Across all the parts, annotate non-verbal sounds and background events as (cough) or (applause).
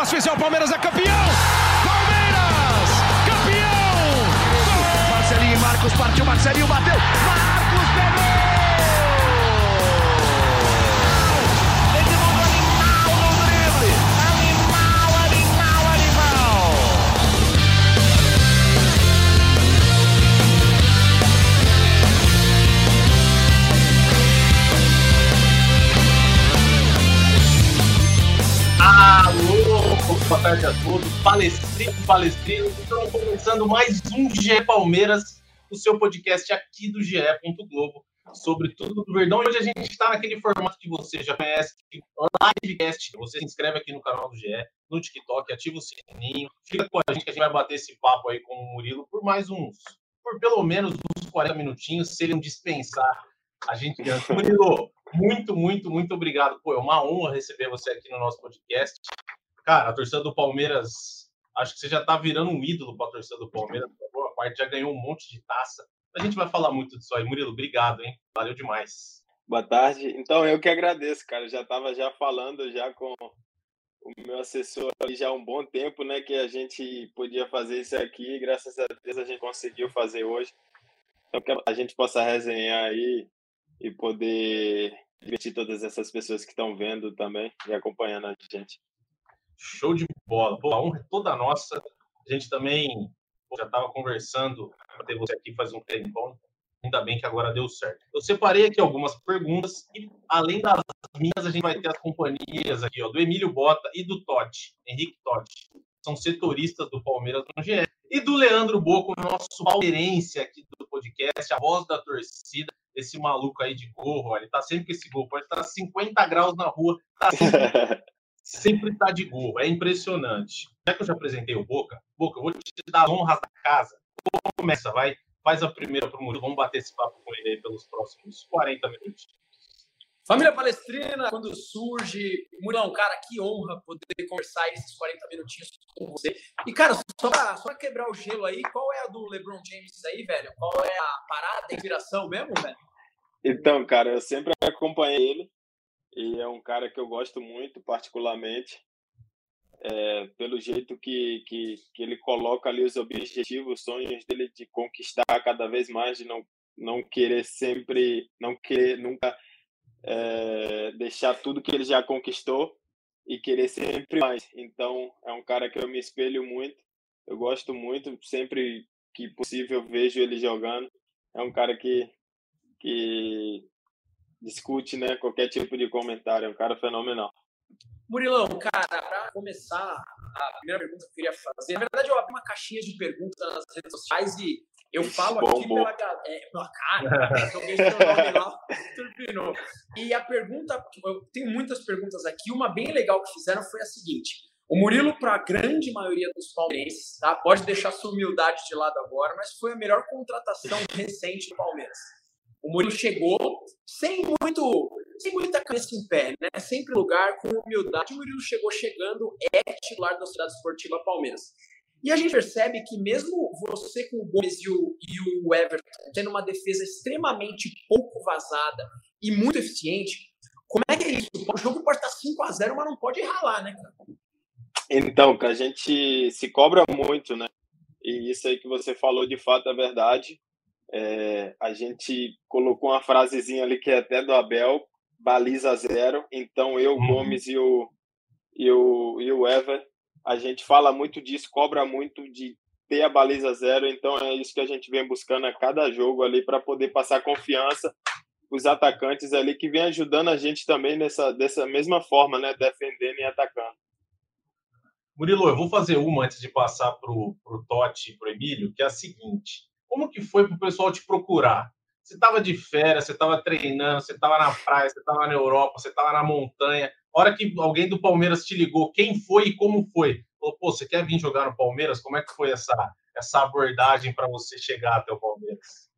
espaço especial, Palmeiras é campeão! Palmeiras! Campeão! Marcelinho e Marcos partiu, Marcelinho bateu! Marcos pegou! Boa tarde a todos, palestrino, palestrino. Estamos começando mais um GE Palmeiras, o seu podcast aqui do GE. Globo sobre tudo do Verdão. Hoje a gente está naquele formato que você já conhece, livecast. Você se inscreve aqui no canal do GE, no TikTok, ativa o sininho, fica com a gente que a gente vai bater esse papo aí com o Murilo por mais uns, por pelo menos uns 40 minutinhos, se ele não dispensar. A gente Murilo, muito, muito, muito obrigado. Pô, é uma honra receber você aqui no nosso podcast. Cara, a torcida do Palmeiras, acho que você já está virando um ídolo para a torcida do Palmeiras. Boa parte já ganhou um monte de taça. A gente vai falar muito disso aí. Murilo, obrigado, hein? Valeu demais. Boa tarde. Então, eu que agradeço, cara. Eu já estava já falando já com o meu assessor ali já há um bom tempo, né, que a gente podia fazer isso aqui. Graças a Deus a gente conseguiu fazer hoje. Então, que a gente possa resenhar aí e poder divertir todas essas pessoas que estão vendo também e acompanhando a gente. Show de bola. Pô, a honra é toda nossa. A gente também já estava conversando para ter você aqui faz um tempão. Ainda bem que agora deu certo. Eu separei aqui algumas perguntas e, além das minhas, a gente vai ter as companhias aqui, ó, do Emílio Bota e do Totti, Henrique Totti. São setoristas do Palmeiras no GE. E do Leandro Boco, nosso palmeirense aqui do podcast, a voz da torcida esse maluco aí de gorro, ele tá sempre com esse gorro, pode estar 50 graus na rua, tá sempre, (laughs) sempre tá de gorro, é impressionante. Já que eu já apresentei o Boca, Boca, eu vou te dar honras da casa. Começa, vai, faz a primeira pro Murilo, vamos bater esse papo com ele aí pelos próximos 40 minutos. Família Palestrina, quando surge, Murilão, cara, que honra poder conversar esses 40 minutinhos com você. E, cara, só pra, só pra quebrar o gelo aí, qual é a do LeBron James aí, velho? Qual é a parada, a inspiração mesmo, velho? Então, cara, eu sempre acompanhei ele e é um cara que eu gosto muito, particularmente, é, pelo jeito que, que, que ele coloca ali os objetivos, os sonhos dele de conquistar cada vez mais, de não, não querer sempre, não querer nunca é, deixar tudo que ele já conquistou e querer sempre mais. Então, é um cara que eu me espelho muito, eu gosto muito, sempre que possível vejo ele jogando. É um cara que que discute né, qualquer tipo de comentário. É um cara fenomenal. Murilão, cara, para começar, a primeira pergunta que eu queria fazer, na verdade eu abri uma caixinha de perguntas nas redes sociais e eu falo bom, aqui bom. pela, é, pela cara, (laughs) joguei seu nome lá, turbinou. E a pergunta, eu tenho muitas perguntas aqui, uma bem legal que fizeram foi a seguinte, o Murilo, para a grande maioria dos palmeirenses, tá? pode deixar sua humildade de lado agora, mas foi a melhor contratação recente do Palmeiras. O Murilo chegou sem muito, sem muita cabeça em pé, né? Sempre lugar com humildade. O Murilo chegou chegando, é titular da Cidade Esportiva Palmeiras. E a gente percebe que mesmo você com o Gomes e o, e o Everton tendo uma defesa extremamente pouco vazada e muito eficiente, como é que é isso? O jogo pode estar 5 a 0 mas não pode ralar, né? Então, que a gente se cobra muito, né? E isso aí que você falou de fato é verdade. É, a gente colocou uma frasezinha ali que é até do Abel, baliza zero. Então eu, Uhum. Gomes e o, e o, e o Ever, a gente fala muito disso, cobra muito de ter a baliza zero. Então é isso que a gente vem buscando a cada jogo ali para poder passar confiança os atacantes ali que vem ajudando a gente também nessa dessa mesma forma, né, defendendo e atacando. Murilo, eu vou fazer uma antes de passar pro, pro Totti e pro Emílio, que é a seguinte. Como que foi pro pessoal te procurar? Você estava de férias, você estava treinando, você estava na praia, você estava na Europa, você estava na montanha. A hora que alguém do Palmeiras te ligou, quem foi e como foi? Falou, pô, você quer vir jogar no Palmeiras? Como é que foi essa, essa abordagem para você chegar até o Palmeiras?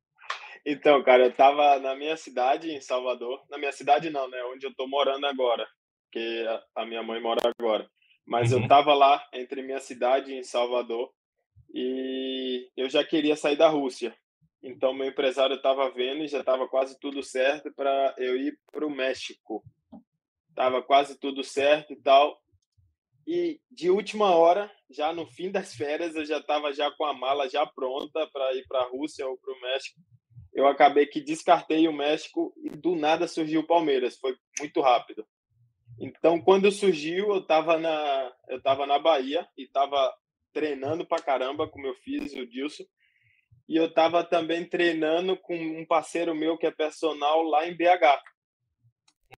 Então, cara, eu tava na minha cidade, em Salvador. Na minha cidade não, né? Onde eu tô morando agora, porque a- minha mãe mora agora. Mas Uhum. eu tava lá entre minha cidade e em Salvador e eu já queria sair da Rússia. Então, meu empresário estava vendo e já estava quase tudo certo para eu ir para o México. Tava quase tudo certo e tal. E de última hora, já no fim das (laughs) férias, eu já estava já com a mala já pronta para ir para a Rússia ou para o México. Eu acabei que descartei o México e do nada surgiu o Palmeiras. Foi muito rápido. Então, quando surgiu, eu estava na eu na Bahia e estava treinando para caramba com meu filho, o Dilson. E eu estava também treinando com um parceiro meu que é personal lá em BH.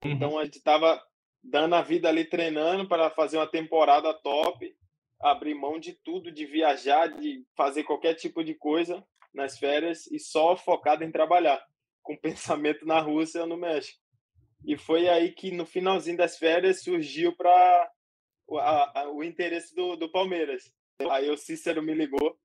Uhum. Então a gente estava dando a vida ali treinando para fazer uma temporada top, abrir mão de tudo, de viajar, de fazer qualquer tipo de coisa nas férias e só focado em trabalhar, com (laughs) pensamento na Rússia ou no México. E foi aí que no finalzinho das férias surgiu para o, o interesse do, do Palmeiras. Aí o Cícero me ligou.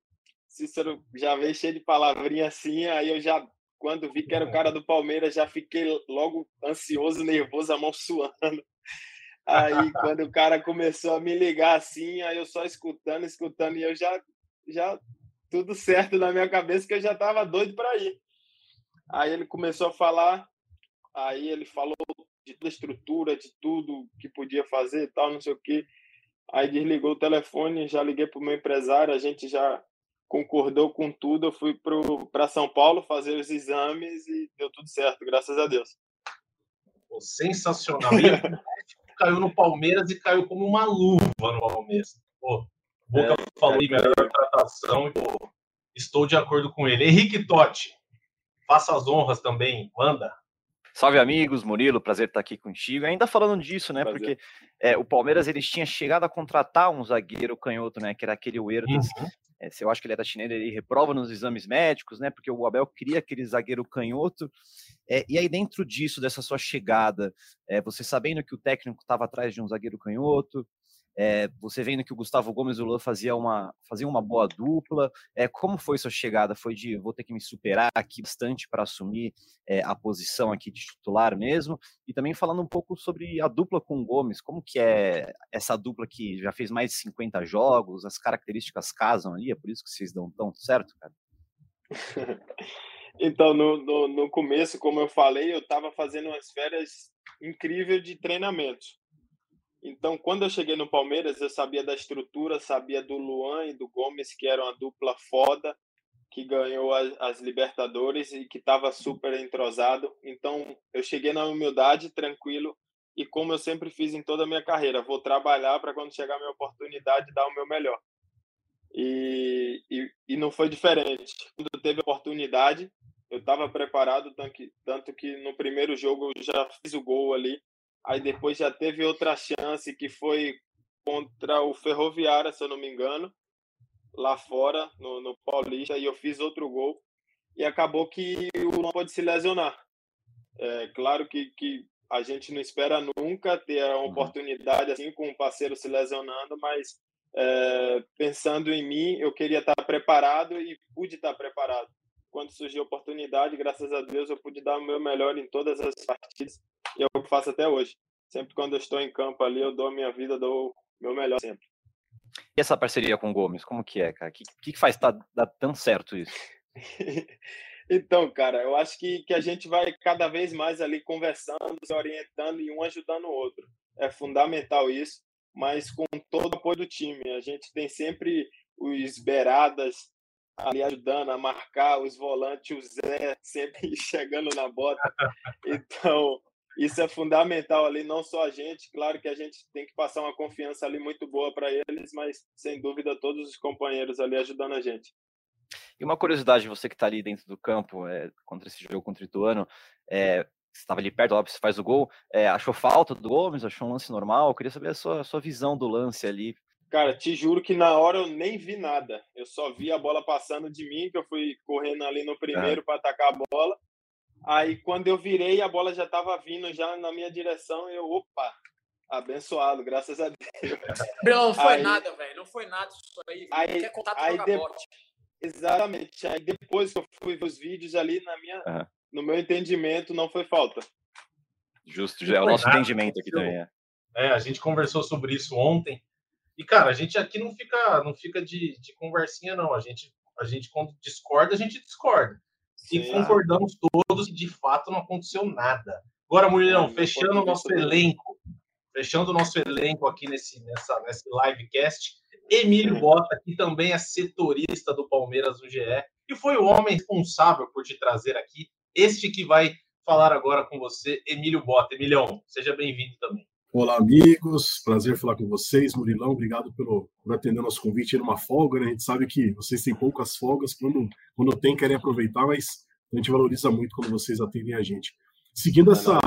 Cícero já veio cheio de palavrinha assim, aí eu já quando vi que era o cara do Palmeiras, já fiquei logo ansioso, nervoso, a mão suando. Aí, (laughs) quando o cara começou a me ligar assim, aí eu só escutando, escutando, e eu já, já tudo certo na minha cabeça, que eu já estava doido para ir. Aí ele começou a falar, aí ele falou de toda a estrutura, de tudo que podia fazer e tal, não sei o quê. Aí desligou o telefone, já liguei para o meu empresário, a gente já concordou com tudo. Eu fui para São Paulo fazer os exames e deu tudo certo, graças a Deus. Pô, sensacional. caiu no Palmeiras e caiu como uma luva no Palmeiras. Pô, Boca é, falou é, melhor tratação e pô, estou de acordo com ele. Henrique Totti, faça as honras também, manda. Salve amigos, Murilo, prazer estar aqui contigo. Ainda falando disso, né? Prazer. Porque é, o Palmeiras eles tinha chegado a contratar um zagueiro canhoto, né? Que era aquele Huertas. Uhum. É, eu acho que ele era chinês, ele reprova nos exames médicos, né? Porque o Abel queria aquele zagueiro canhoto. É, e aí, dentro disso, dessa sua chegada, é, você sabendo que o técnico estava atrás de um zagueiro canhoto, é, você vendo que o Gustavo Gomes e o Luan fazia uma, fazia uma boa dupla. É, como foi sua chegada? Foi de vou ter que me superar aqui bastante para assumir é, a posição aqui de titular mesmo? E também falando um pouco sobre a dupla com o Gomes, como que é essa dupla que já fez mais de 50 jogos, as características casam ali, é por isso que vocês dão tão certo, cara? (laughs) então, no, no, no começo, como eu falei, eu estava fazendo umas férias incríveis de treinamento então, quando eu cheguei no Palmeiras, eu sabia da estrutura, sabia do Luan e do Gomes, que eram uma dupla foda, que ganhou as, as Libertadores e que estava super entrosado. Então, eu cheguei na humildade, tranquilo, e como eu sempre fiz em toda a minha carreira, vou trabalhar para quando chegar a minha oportunidade dar o meu melhor. E, e, e não foi diferente. Quando teve a oportunidade, eu estava preparado, tanto que, tanto que no primeiro jogo eu já fiz o gol ali, Aí depois já teve outra chance que foi contra o Ferroviária, se eu não me engano, lá fora, no, no Paulista, e eu fiz outro gol. E acabou que o não pode se lesionar. É claro que, que a gente não espera nunca ter uma uhum. oportunidade assim com um parceiro se lesionando, mas é, pensando em mim, eu queria estar preparado e pude estar preparado. Quando surgiu a oportunidade, graças a Deus, eu pude dar o meu melhor em todas as partidas e é o que faço até hoje. Sempre quando eu estou em campo ali, eu dou a minha vida, dou o meu melhor sempre. E essa parceria com o Gomes, como que é, cara? O que, que, faz tá, dar tão certo isso? (laughs) então, cara, eu acho que, que a gente vai cada vez mais ali conversando, se orientando e um ajudando o outro. É fundamental isso, mas com todo o apoio do time. A gente tem sempre os beiradas ali ajudando a marcar, os volantes, o Zé (laughs) sempre chegando na bota. (laughs) Então, isso é fundamental ali, não só a gente, claro que a gente tem que passar uma confiança ali muito boa para eles, mas sem dúvida todos os companheiros ali ajudando a gente. E uma curiosidade, você que está ali dentro do campo, é, contra esse jogo contra o Ituano, é, estava ali perto, óbvio, você faz o gol, é, achou falta do Gomes, achou um lance normal? Eu queria saber a sua, a sua visão do lance ali. Cara, te juro que na hora eu nem vi nada. Eu só vi a bola passando de mim, que eu fui correndo ali no primeiro para atacar a bola. Aí quando eu virei, a bola já estava vindo já na minha direção e eu, opa, abençoado, graças a Deus. (laughs) Não foi aí, nada, velho, não foi nada isso aí. aí quer contato aí de... Exatamente. Aí depois que eu fui ver os vídeos ali, na minha, uhum. no meu entendimento, não foi falta. Justo, já é o nosso nada, entendimento aqui também. É. é, a gente conversou sobre isso ontem. E, cara, a gente aqui não fica, não fica de, de conversinha, não. A gente, a gente, quando discorda, a gente discorda. Sim, e concordamos todos que de fato não aconteceu nada. Agora, Murilão, fechando o nosso elenco, fechando o nosso elenco aqui nesse, nessa, nesse livecast, Emílio Bota, que também é setorista do Palmeiras no GE, e foi o homem responsável por te trazer aqui, este que vai falar agora com você, Emílio Bota. Emilhão, seja bem-vindo também. Olá, amigos. Prazer falar com vocês. Murilão, obrigado pelo, por atender nosso convite numa folga. Né? A gente sabe que vocês têm poucas folgas, quando, quando tem, querem aproveitar, mas a gente valoriza muito quando vocês atendem a gente. Seguindo essa,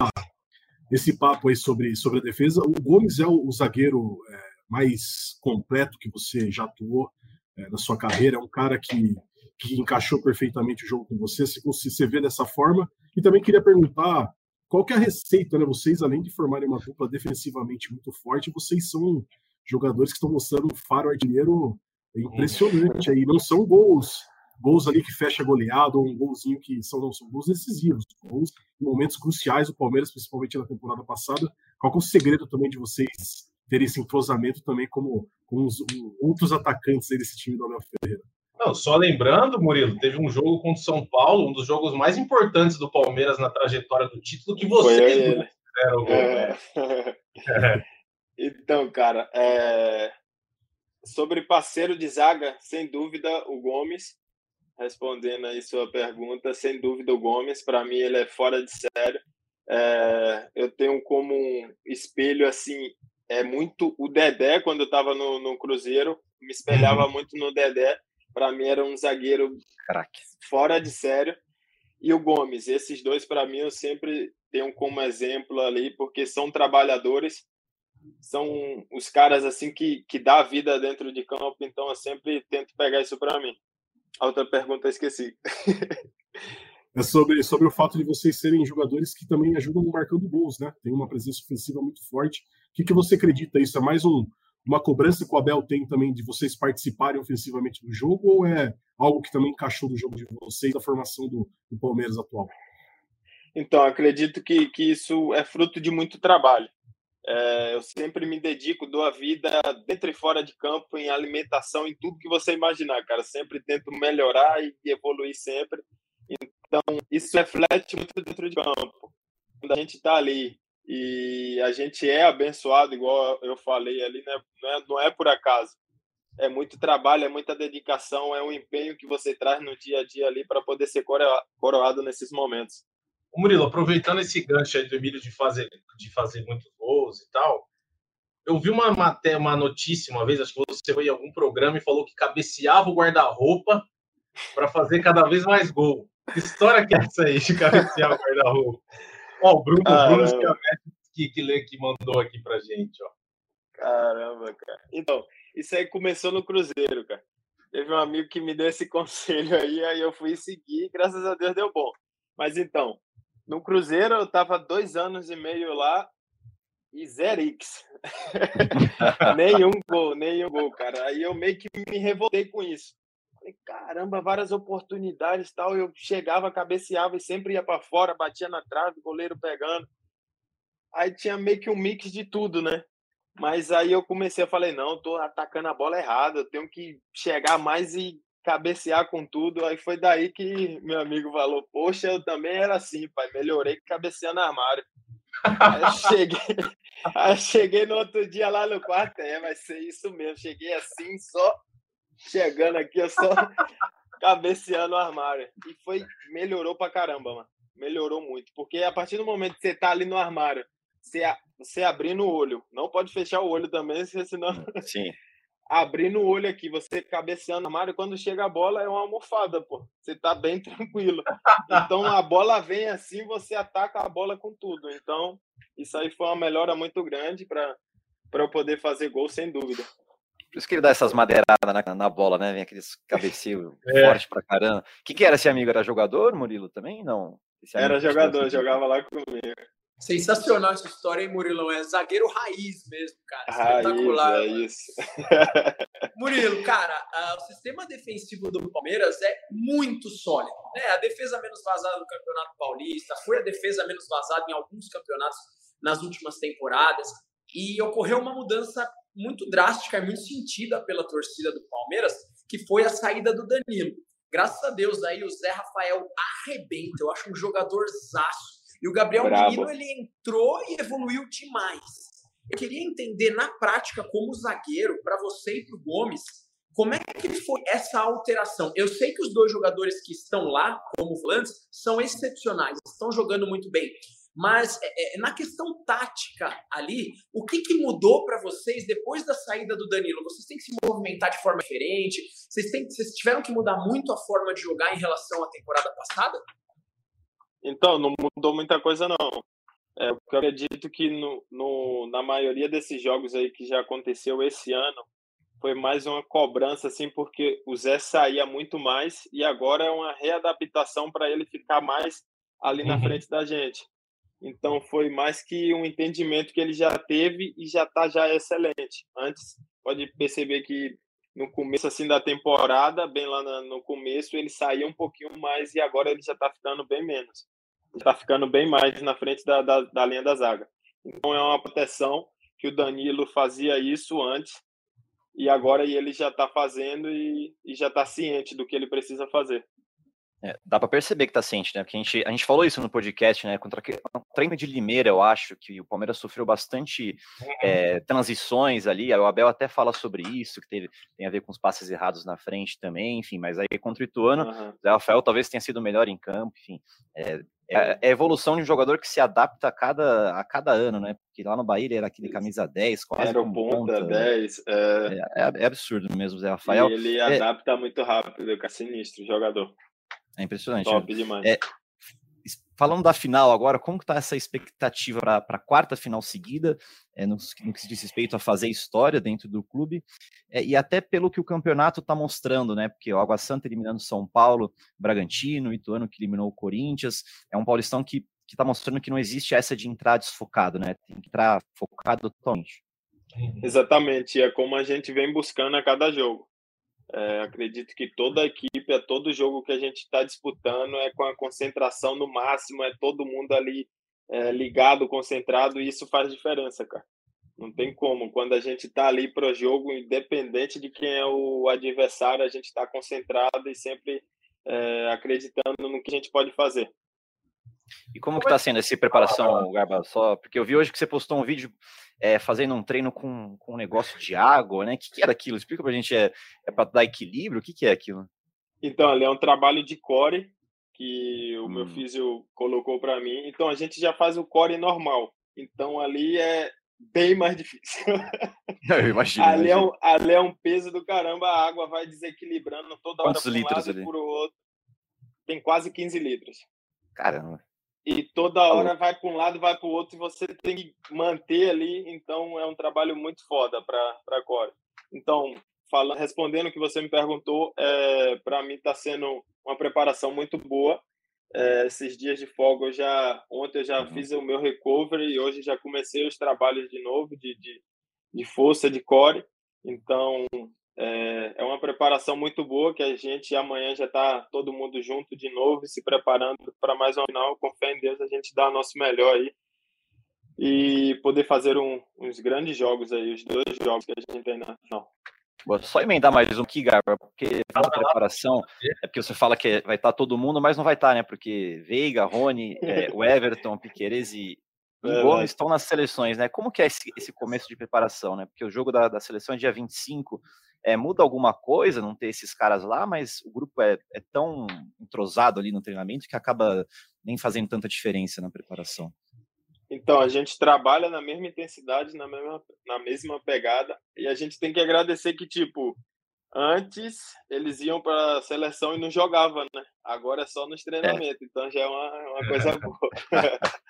esse papo aí sobre, sobre a defesa, o Gomes é o, o zagueiro é, mais completo que você já atuou é, na sua carreira. É um cara que, que encaixou perfeitamente o jogo com você. Se você vê dessa forma. E também queria perguntar qual que é a receita, né? Vocês, além de formarem uma dupla defensivamente muito forte, vocês são jogadores que estão mostrando um faro artilheiro impressionante aí. Não são gols, gols ali que fecha goleado ou um golzinho que são, não, são gols decisivos, gols em momentos cruciais do Palmeiras, principalmente na temporada passada. Qual que é o segredo também de vocês terem esse entrosamento também como, como os, outros atacantes desse time do Abel Ferreira? Não, só lembrando, Murilo, teve um jogo contra o São Paulo, um dos jogos mais importantes do Palmeiras na trajetória do título, que vocês fizeram o gol. É... é. (laughs) Então, cara, é... sobre parceiro de zaga, sem dúvida, o Gomes. Respondendo aí sua pergunta, sem dúvida o Gomes, para mim ele é fora de sério. É... eu tenho como um espelho assim, é muito o Dedé quando eu estava no, no Cruzeiro, me espelhava uhum. muito no Dedé para mim era um zagueiro Caraca. fora de sério. E o Gomes, esses dois para mim eu sempre tenho como exemplo ali, porque são trabalhadores, são os caras assim que, que dá vida dentro de campo, então eu sempre tento pegar isso para mim. A outra pergunta eu esqueci. é sobre, sobre o fato de vocês serem jogadores que também ajudam marcando gols, né? Tem uma presença ofensiva muito forte. O que, que você acredita? Isso é mais um, uma cobrança que o Abel tem também de vocês participarem ofensivamente do jogo ou é algo que também encaixou do jogo de vocês, da formação do, do Palmeiras atual? Então, acredito que, que isso é fruto de muito trabalho. É, eu sempre me dedico, dou a vida dentro e fora de campo, em alimentação, em tudo que você imaginar, cara. Sempre tento melhorar e evoluir sempre. Então, isso reflete muito dentro de campo. Quando a gente está ali e a gente é abençoado, igual eu falei ali, né? não, é, não é por acaso. É muito trabalho, é muita dedicação, é um empenho que você traz no dia a dia ali para poder ser coroado nesses momentos. O Murilo, aproveitando esse gancho aí do Emílio de fazer, de fazer muitos gols e tal, eu vi uma, matéria, uma notícia uma vez, acho que você foi em algum programa e falou que cabeceava o guarda-roupa para fazer cada vez mais gol. Que história que é essa aí de cabecear o guarda-roupa? Ó, o Bruno, Bruno que, que, que mandou aqui pra gente, ó. Caramba, cara. Então, isso aí começou no Cruzeiro, cara. Teve um amigo que me deu esse (laughs) conselho aí, aí eu fui seguir, graças a Deus deu bom. Mas então, no Cruzeiro eu tava dois anos e meio lá e zero X. (laughs) nenhum gol, nenhum gol, cara. Aí eu meio que me revoltei com isso. Falei, caramba, várias oportunidades tal. Eu chegava, cabeceava e sempre ia para fora, batia na trave, goleiro pegando. Aí tinha meio que um mix de tudo, né? Mas aí eu comecei a falei, não, tô atacando a bola errada, eu tenho que chegar mais e cabecear com tudo. Aí foi daí que meu amigo falou, poxa, eu também era assim, pai, melhorei cabeceando armário. aí cheguei, (laughs) aí cheguei no outro dia lá no quarto, é, vai ser isso mesmo. Cheguei assim, só chegando aqui, eu só (laughs) cabeceando o armário. E foi, melhorou pra caramba, mano. Melhorou muito. Porque a partir do momento que você tá ali no armário, você, você abrindo o olho, não pode fechar o olho também, (laughs) senão. Sim. abrindo o olho aqui, você cabeceando o armário, quando chega a bola é uma almofada, pô. Você tá bem (laughs) tranquilo. Então a bola vem assim, você ataca a bola com tudo. Então, isso aí foi uma melhora muito grande para eu poder fazer gol, sem dúvida. Por isso que ele dá essas madeiradas na, na bola, né? Vem aqueles cabeceio (laughs) é. forte pra caramba. O que, era esse amigo? Era jogador, Murilo, também? Não. Era jogador, jogava lá comigo. Sensacional essa história, hein, Murilão? É zagueiro raiz mesmo, cara. Raiz, Espetacular. É isso. (laughs) (laughs) Murilo, cara, uh, o sistema defensivo do Palmeiras é muito sólido. Né? A defesa menos vazada do Campeonato Paulista, foi a defesa menos vazada em alguns campeonatos nas últimas temporadas. E ocorreu uma mudança muito drástica e muito sentida pela torcida do Palmeiras, que foi a saída do Danilo. Graças a Deus aí o Zé Rafael arrebenta, eu acho um jogador zaço. E o Gabriel Bravo. Menino ele entrou e evoluiu demais. Eu queria entender na prática, como zagueiro, para você e para o Gomes, como é que foi essa alteração? Eu sei que os dois jogadores que estão lá, como volantes, são excepcionais, estão jogando muito bem. Mas é, é na questão tática ali, o que, que mudou para vocês depois da saída do Danilo? Vocês têm que se movimentar de forma diferente? Vocês, têm, vocês tiveram que mudar muito a forma de jogar em relação à temporada passada? Então, não mudou muita coisa, não. É, eu acredito que no, no, na maioria desses jogos aí que já aconteceu esse ano, foi mais uma cobrança, assim, porque o Zé saía muito mais e agora é uma readaptação para ele ficar mais ali na uhum. frente da gente. Então foi mais que um entendimento que ele já teve e já está já excelente. Antes pode perceber que no começo assim da temporada, bem lá no começo, ele saía um pouquinho mais e agora ele já está ficando bem menos. Está ficando bem mais na frente da, da, da linha da zaga. Então é uma proteção que o Danilo fazia isso antes e agora ele já está fazendo e, e já está ciente do que ele precisa fazer. É, dá para perceber que está ciente, né? Porque a gente, a gente falou isso no podcast, né? Contra o treino de Limeira, eu acho que o Palmeiras sofreu bastante é, transições ali. O Abel até fala sobre isso, que teve, tem a ver com os passes errados na frente também, enfim. Mas aí contra o Ituano, uhum. o Zé Rafael talvez tenha sido melhor em campo, enfim. É, é, é, a evolução de um jogador que se adapta a cada, a cada ano, né? Porque lá no Bahia ele era aquele camisa 10, quase. Era ponta, ponta 10. É... É, é... é, absurdo mesmo, Zé Rafael. E ele adapta muito rápido, é sinistro o jogador. É impressionante. Top né? demais. É, falando da final agora, como está essa expectativa para a quarta final seguida, é, no, no, que se diz respeito a fazer história dentro do clube, é, e até pelo que o campeonato está mostrando, né? Porque o Água Santa eliminando São Paulo, Bragantino, Ituano que eliminou o Corinthians, é um paulistão que está mostrando que não existe essa de entrar desfocado, né? Tem que entrar focado totalmente. Exatamente, é como a gente vem buscando a cada jogo. É, acredito que toda a equipe, é todo jogo que a gente está disputando é com a concentração no máximo, é todo mundo ali é, ligado, concentrado, e isso faz diferença, cara. Não tem como. Quando a gente está ali para o jogo, independente de quem é o adversário, a gente está concentrado e sempre é, acreditando no que a gente pode fazer. E como que está sendo essa preparação, Garba? Só porque eu vi hoje que você postou um vídeo é, fazendo um treino com, com um negócio de água, né? O que, que era aquilo? Explica pra gente, é, é para dar equilíbrio? O que, que é aquilo? Então, ali é um trabalho de core que o hum. meu físio colocou para mim. Então, a gente já faz o core normal. Então, ali é bem mais difícil. (laughs) Eu imagino. ali, É um, ali é um peso do caramba, a água vai desequilibrando toda Quantos hora por um litros lado ali? por outro. Tem quase 15 litros. Caramba e toda hora vai para um lado, vai para o outro, e você tem que manter ali. Então, é um trabalho muito foda para a Core. Então, falando, respondendo o que você me perguntou, é, para mim está sendo uma preparação muito boa. É, esses dias de folga, eu já, ontem eu já uhum. fiz o meu recovery e hoje já comecei os trabalhos de novo de, de, de força, de core. Então, é, é uma preparação muito boa que a gente amanhã já está todo mundo junto de novo, se preparando para mais um final. Com fé em Deus, a gente dá o nosso melhor aí e poder fazer um, uns grandes jogos aí, os dois jogos que a gente tem na final. Vou só emendar mais um aqui, Garba, porque a preparação é porque você fala que vai estar tá todo mundo, mas não vai estar, tá, né? Porque Veiga, Rony, (laughs) é, o Everton, Piqueires e, e Gomes estão nas seleções, né? Como que é esse, esse começo de preparação, né? Porque o jogo da, da seleção é dia 25, é, muda alguma coisa não ter esses caras lá, mas o grupo é, é tão entrosado ali no treinamento que acaba nem fazendo tanta diferença na preparação. Então, a gente trabalha na mesma intensidade, na mesma, na mesma pegada, e a gente tem que agradecer que, tipo, antes eles iam para a seleção e não jogavam, né? Agora é só nos é. treinamentos, é. então já é uma, uma coisa (laughs) boa. (laughs)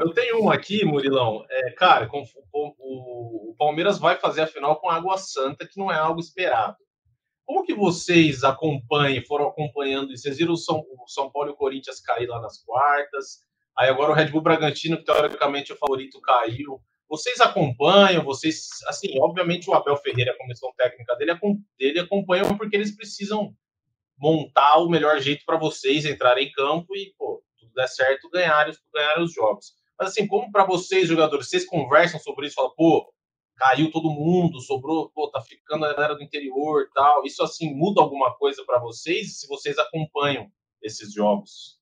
Eu tenho um aqui, Murilão. É, cara, com, o, o, o, Palmeiras vai fazer a final com Água Santa, que não é algo esperado. Como que vocês acompanham, foram acompanhando isso? Vocês viram o São, o São Paulo e o Corinthians cair lá nas quartas? Aí agora o Red Bull Bragantino, que teoricamente é o favorito, caiu. Vocês acompanham, vocês, assim, obviamente o Abel Ferreira, a comissão técnica dele, dele acompanham porque eles precisam montar o melhor jeito para vocês entrarem em campo e, pô, der certo, ganharem, ganharem os jogos. Mas assim, como para vocês, jogadores, vocês conversam sobre isso, falam, pô, caiu todo mundo, sobrou, pô, tá ficando a galera do interior tal. Isso assim muda alguma coisa para vocês se vocês acompanham esses jogos?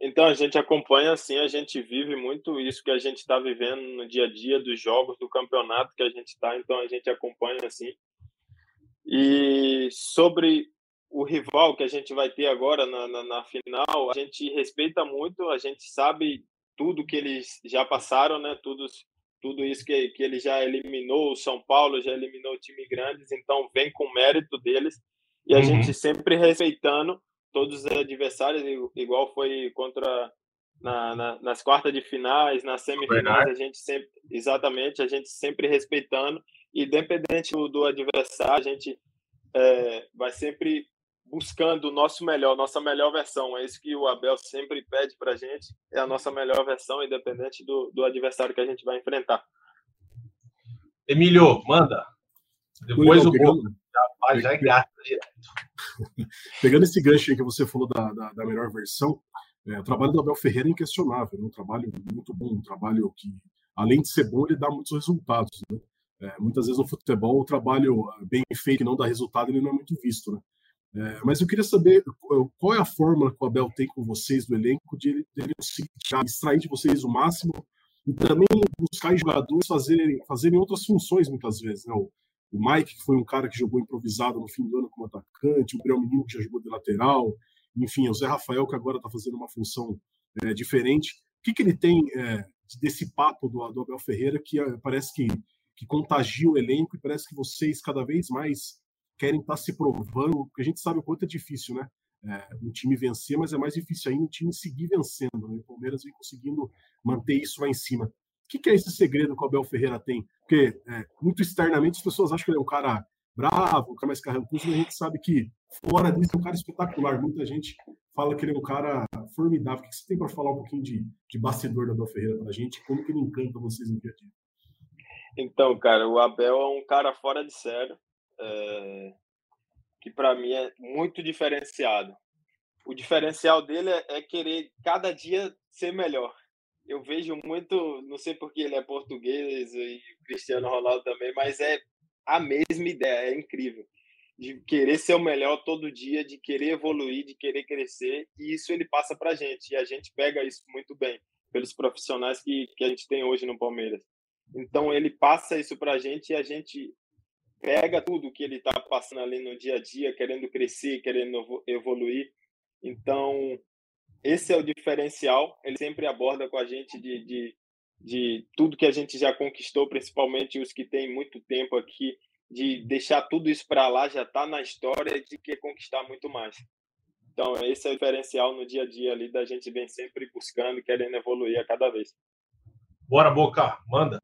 Então a gente acompanha assim, a gente vive muito isso que a gente está vivendo no dia a dia dos jogos, do campeonato que a gente está, então a gente acompanha assim. E sobre o rival que a gente vai ter agora na, na, na, final, a gente respeita muito, a gente sabe tudo que eles já passaram, né? Tudo, tudo isso que, que ele já eliminou, o São Paulo já eliminou time grandes, então vem com mérito deles. E a uhum. gente sempre respeitando todos os adversários, igual foi contra na, na, nas quartas de finais, nas semifinais, a gente sempre, exatamente, a gente sempre respeitando, independente do, do adversário, a gente é, vai sempre buscando o nosso melhor, nossa melhor versão. É isso que o Abel sempre pede para a gente, é a nossa melhor versão, independente do, do adversário que a gente vai enfrentar. Emílio, manda. Depois o gol. Já, já engata direto. (laughs) Pegando esse gancho aí que você falou da, da, da melhor versão, é, o trabalho do Abel Ferreira é inquestionável, é um trabalho muito bom, um trabalho que, além de ser bom, ele dá muitos resultados. Né? É, muitas vezes no futebol, o trabalho bem feito que não dá resultado, ele não é muito visto. Né? É, mas eu queria saber qual é a fórmula que o Abel tem com vocês do elenco de ele, ele extrair de vocês o máximo e também buscar jogadores fazerem, fazerem outras funções muitas vezes. Né? O, o Mike, que foi um cara que jogou improvisado no fim do ano como atacante, o Gabriel Menino, que já jogou de lateral, enfim, o Zé Rafael, que agora está fazendo uma função é, diferente. O que, que ele tem é, desse papo do, do, Abel Ferreira que é, parece que, que contagia o elenco e parece que vocês cada vez mais querem estar tá se provando, porque a gente sabe o quanto é difícil, né? É, um time vencer, mas é mais difícil ainda um time seguir vencendo. Né? O Palmeiras vem conseguindo manter isso lá em cima. O que, que é esse segredo que o Abel Ferreira tem? Porque é, muito externamente as pessoas acham que ele é um cara bravo, um cara mais carrancudo, mas a gente sabe que fora disso é um cara espetacular. Muita gente fala que ele é um cara formidável. O que você tem para falar um pouquinho de, de bastidor do Abel Ferreira para a gente? Como que ele encanta vocês no dia a dia? Então, cara, o Abel é um cara fora de sério é, que para mim é muito diferenciado. O diferencial dele é, é, querer cada dia ser melhor. Eu vejo muito, não sei porque ele é português e Cristiano Ronaldo também, mas é a mesma ideia, é incrível. De querer ser o melhor todo dia, de querer evoluir, de querer crescer, e isso ele passa para a gente, e a gente pega isso muito bem, pelos profissionais que, que a gente tem hoje no Palmeiras. Então ele passa isso para a gente e a gente pega tudo que ele está passando ali no dia a dia, querendo crescer, querendo evoluir. Então, esse é o diferencial. Ele sempre aborda com a gente de, de, de tudo que a gente já conquistou, principalmente os que têm muito tempo aqui, de deixar tudo isso para lá, já está na história de que conquistar muito mais. Então, esse é o diferencial no dia a dia ali da gente vem sempre buscando, querendo evoluir a cada vez. Bora, Boca, manda.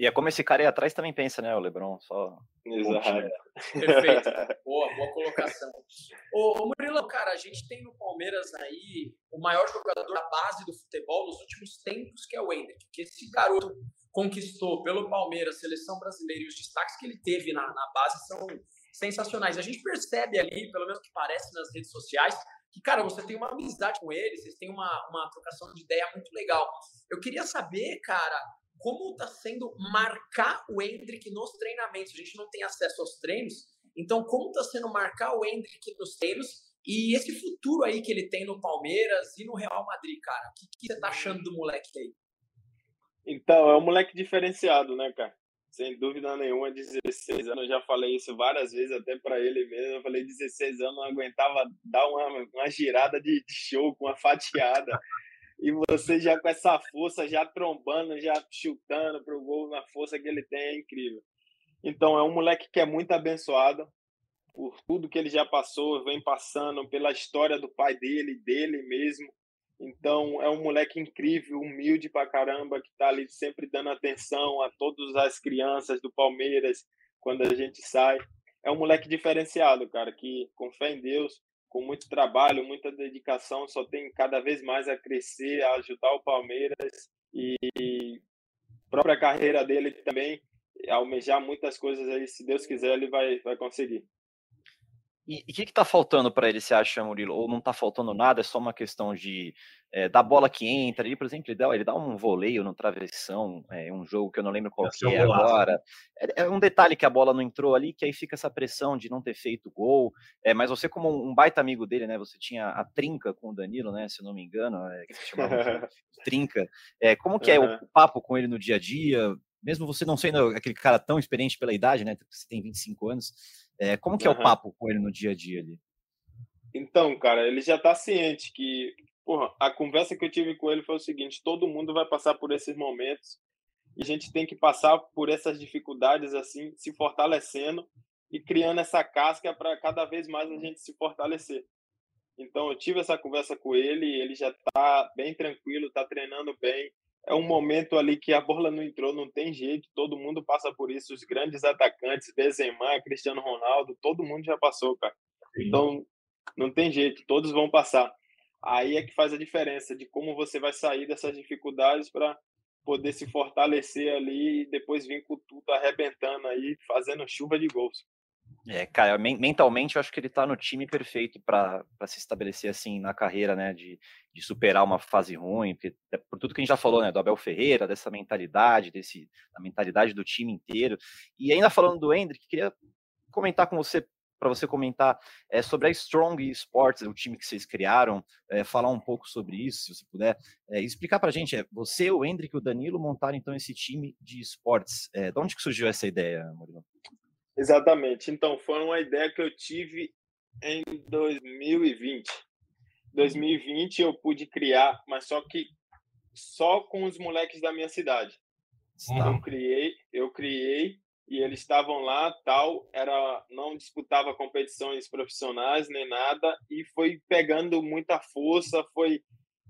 E é como esse cara aí atrás também pensa, né, o Lebron? Só. Exato. (laughs) Perfeito. (laughs) Boa, boa colocação. Ô, ô Murilo, cara, a gente tem no Palmeiras aí o maior jogador da base do futebol nos últimos tempos, que é o Hendrick. Que esse garoto conquistou pelo Palmeiras, seleção brasileira e os destaques que ele teve na, na base são sensacionais. A gente percebe ali, pelo menos que parece nas redes sociais, que, cara, você tem uma amizade com ele, vocês têm uma, uma trocação de ideia muito legal. Eu queria saber, cara, como está sendo marcar o Hendrick nos treinamentos. A gente não tem acesso aos treinos, então como está sendo marcar o Hendrick nos treinos e esse futuro aí que ele tem no Palmeiras e no Real Madrid, cara. O que, que você tá achando do moleque aí? Então, é um moleque diferenciado, né, cara? Sem dúvida nenhuma, 16 anos, eu já falei isso várias vezes até para ele mesmo. Eu falei 16 anos, não aguentava dar uma, uma girada de show com uma fatiada e você já com essa força, já trombando, já chutando pro gol na força que ele tem, é incrível. Então é um moleque que é muito abençoado por tudo que ele já passou, vem passando pela história do pai dele, dele mesmo. Então é um moleque incrível, humilde pra caramba, que tá ali sempre dando atenção a todas as crianças do Palmeiras quando a gente sai. É um moleque diferenciado, cara, que com fé em Deus com muito trabalho, muita dedicação, só tem cada vez mais a crescer, a ajudar o Palmeiras e própria carreira dele também, almejar muitas coisas aí, se Deus quiser, ele vai, vai conseguir. E o que está faltando para ele, você acha, Murilo? Ou não está faltando nada, é só uma questão de é, da bola que entra ali, por exemplo, ele dá, ele dá um voleio no travessão, é, um jogo que eu não lembro qual que é agora. É, é, um detalhe que a bola não entrou ali, que aí fica essa pressão de não ter feito gol. É, mas você, como um baita amigo dele, né? Você tinha a trinca com o Danilo, né? Se eu não me engano, é, que se chamava (laughs) trinca. É, como que é o, o papo com ele no dia a dia? Mesmo você não sendo aquele cara tão experiente pela idade, né? Você tem 25 anos. É, como que é o papo com ele no dia a dia ali? Então, cara, ele já tá ciente que porra, a conversa que eu tive com ele foi o seguinte: todo mundo vai passar por esses momentos e a gente tem que passar por essas dificuldades assim, se fortalecendo e criando essa casca para cada vez mais a gente se fortalecer. Então eu tive essa conversa com ele, ele já está bem tranquilo, está treinando bem. É um momento ali que a bola não entrou, não tem jeito, todo mundo passa por isso, os grandes atacantes, Benzema, Cristiano Ronaldo, todo mundo já passou, cara. Então não tem jeito, todos vão passar aí é que faz a diferença de como você vai sair dessas dificuldades para poder se fortalecer ali e depois vir com tudo arrebentando aí, fazendo chuva de gols. É, cara, mentalmente eu acho que ele tá no time perfeito para se estabelecer assim na carreira, né? De, de superar uma fase ruim, porque, é por tudo que a gente já falou, né? Do Abel Ferreira, dessa mentalidade, desse, da mentalidade do time inteiro. E ainda falando do Hendrick, queria comentar com você para você comentar é, sobre a Strong Sports, o time que vocês criaram, é, falar um pouco sobre isso, se você puder, é, explicar para a gente, é, você, o Hendrick e o Danilo montaram então esse time de esportes. de onde que surgiu essa ideia, Murilo? Exatamente. Então, foi uma ideia que eu tive em 2020. 2020 eu pude criar, mas só que só com os moleques da minha cidade. Tá. Eu criei, eu criei e eles estavam lá, tal, era não disputava competições profissionais nem nada e foi pegando muita força, foi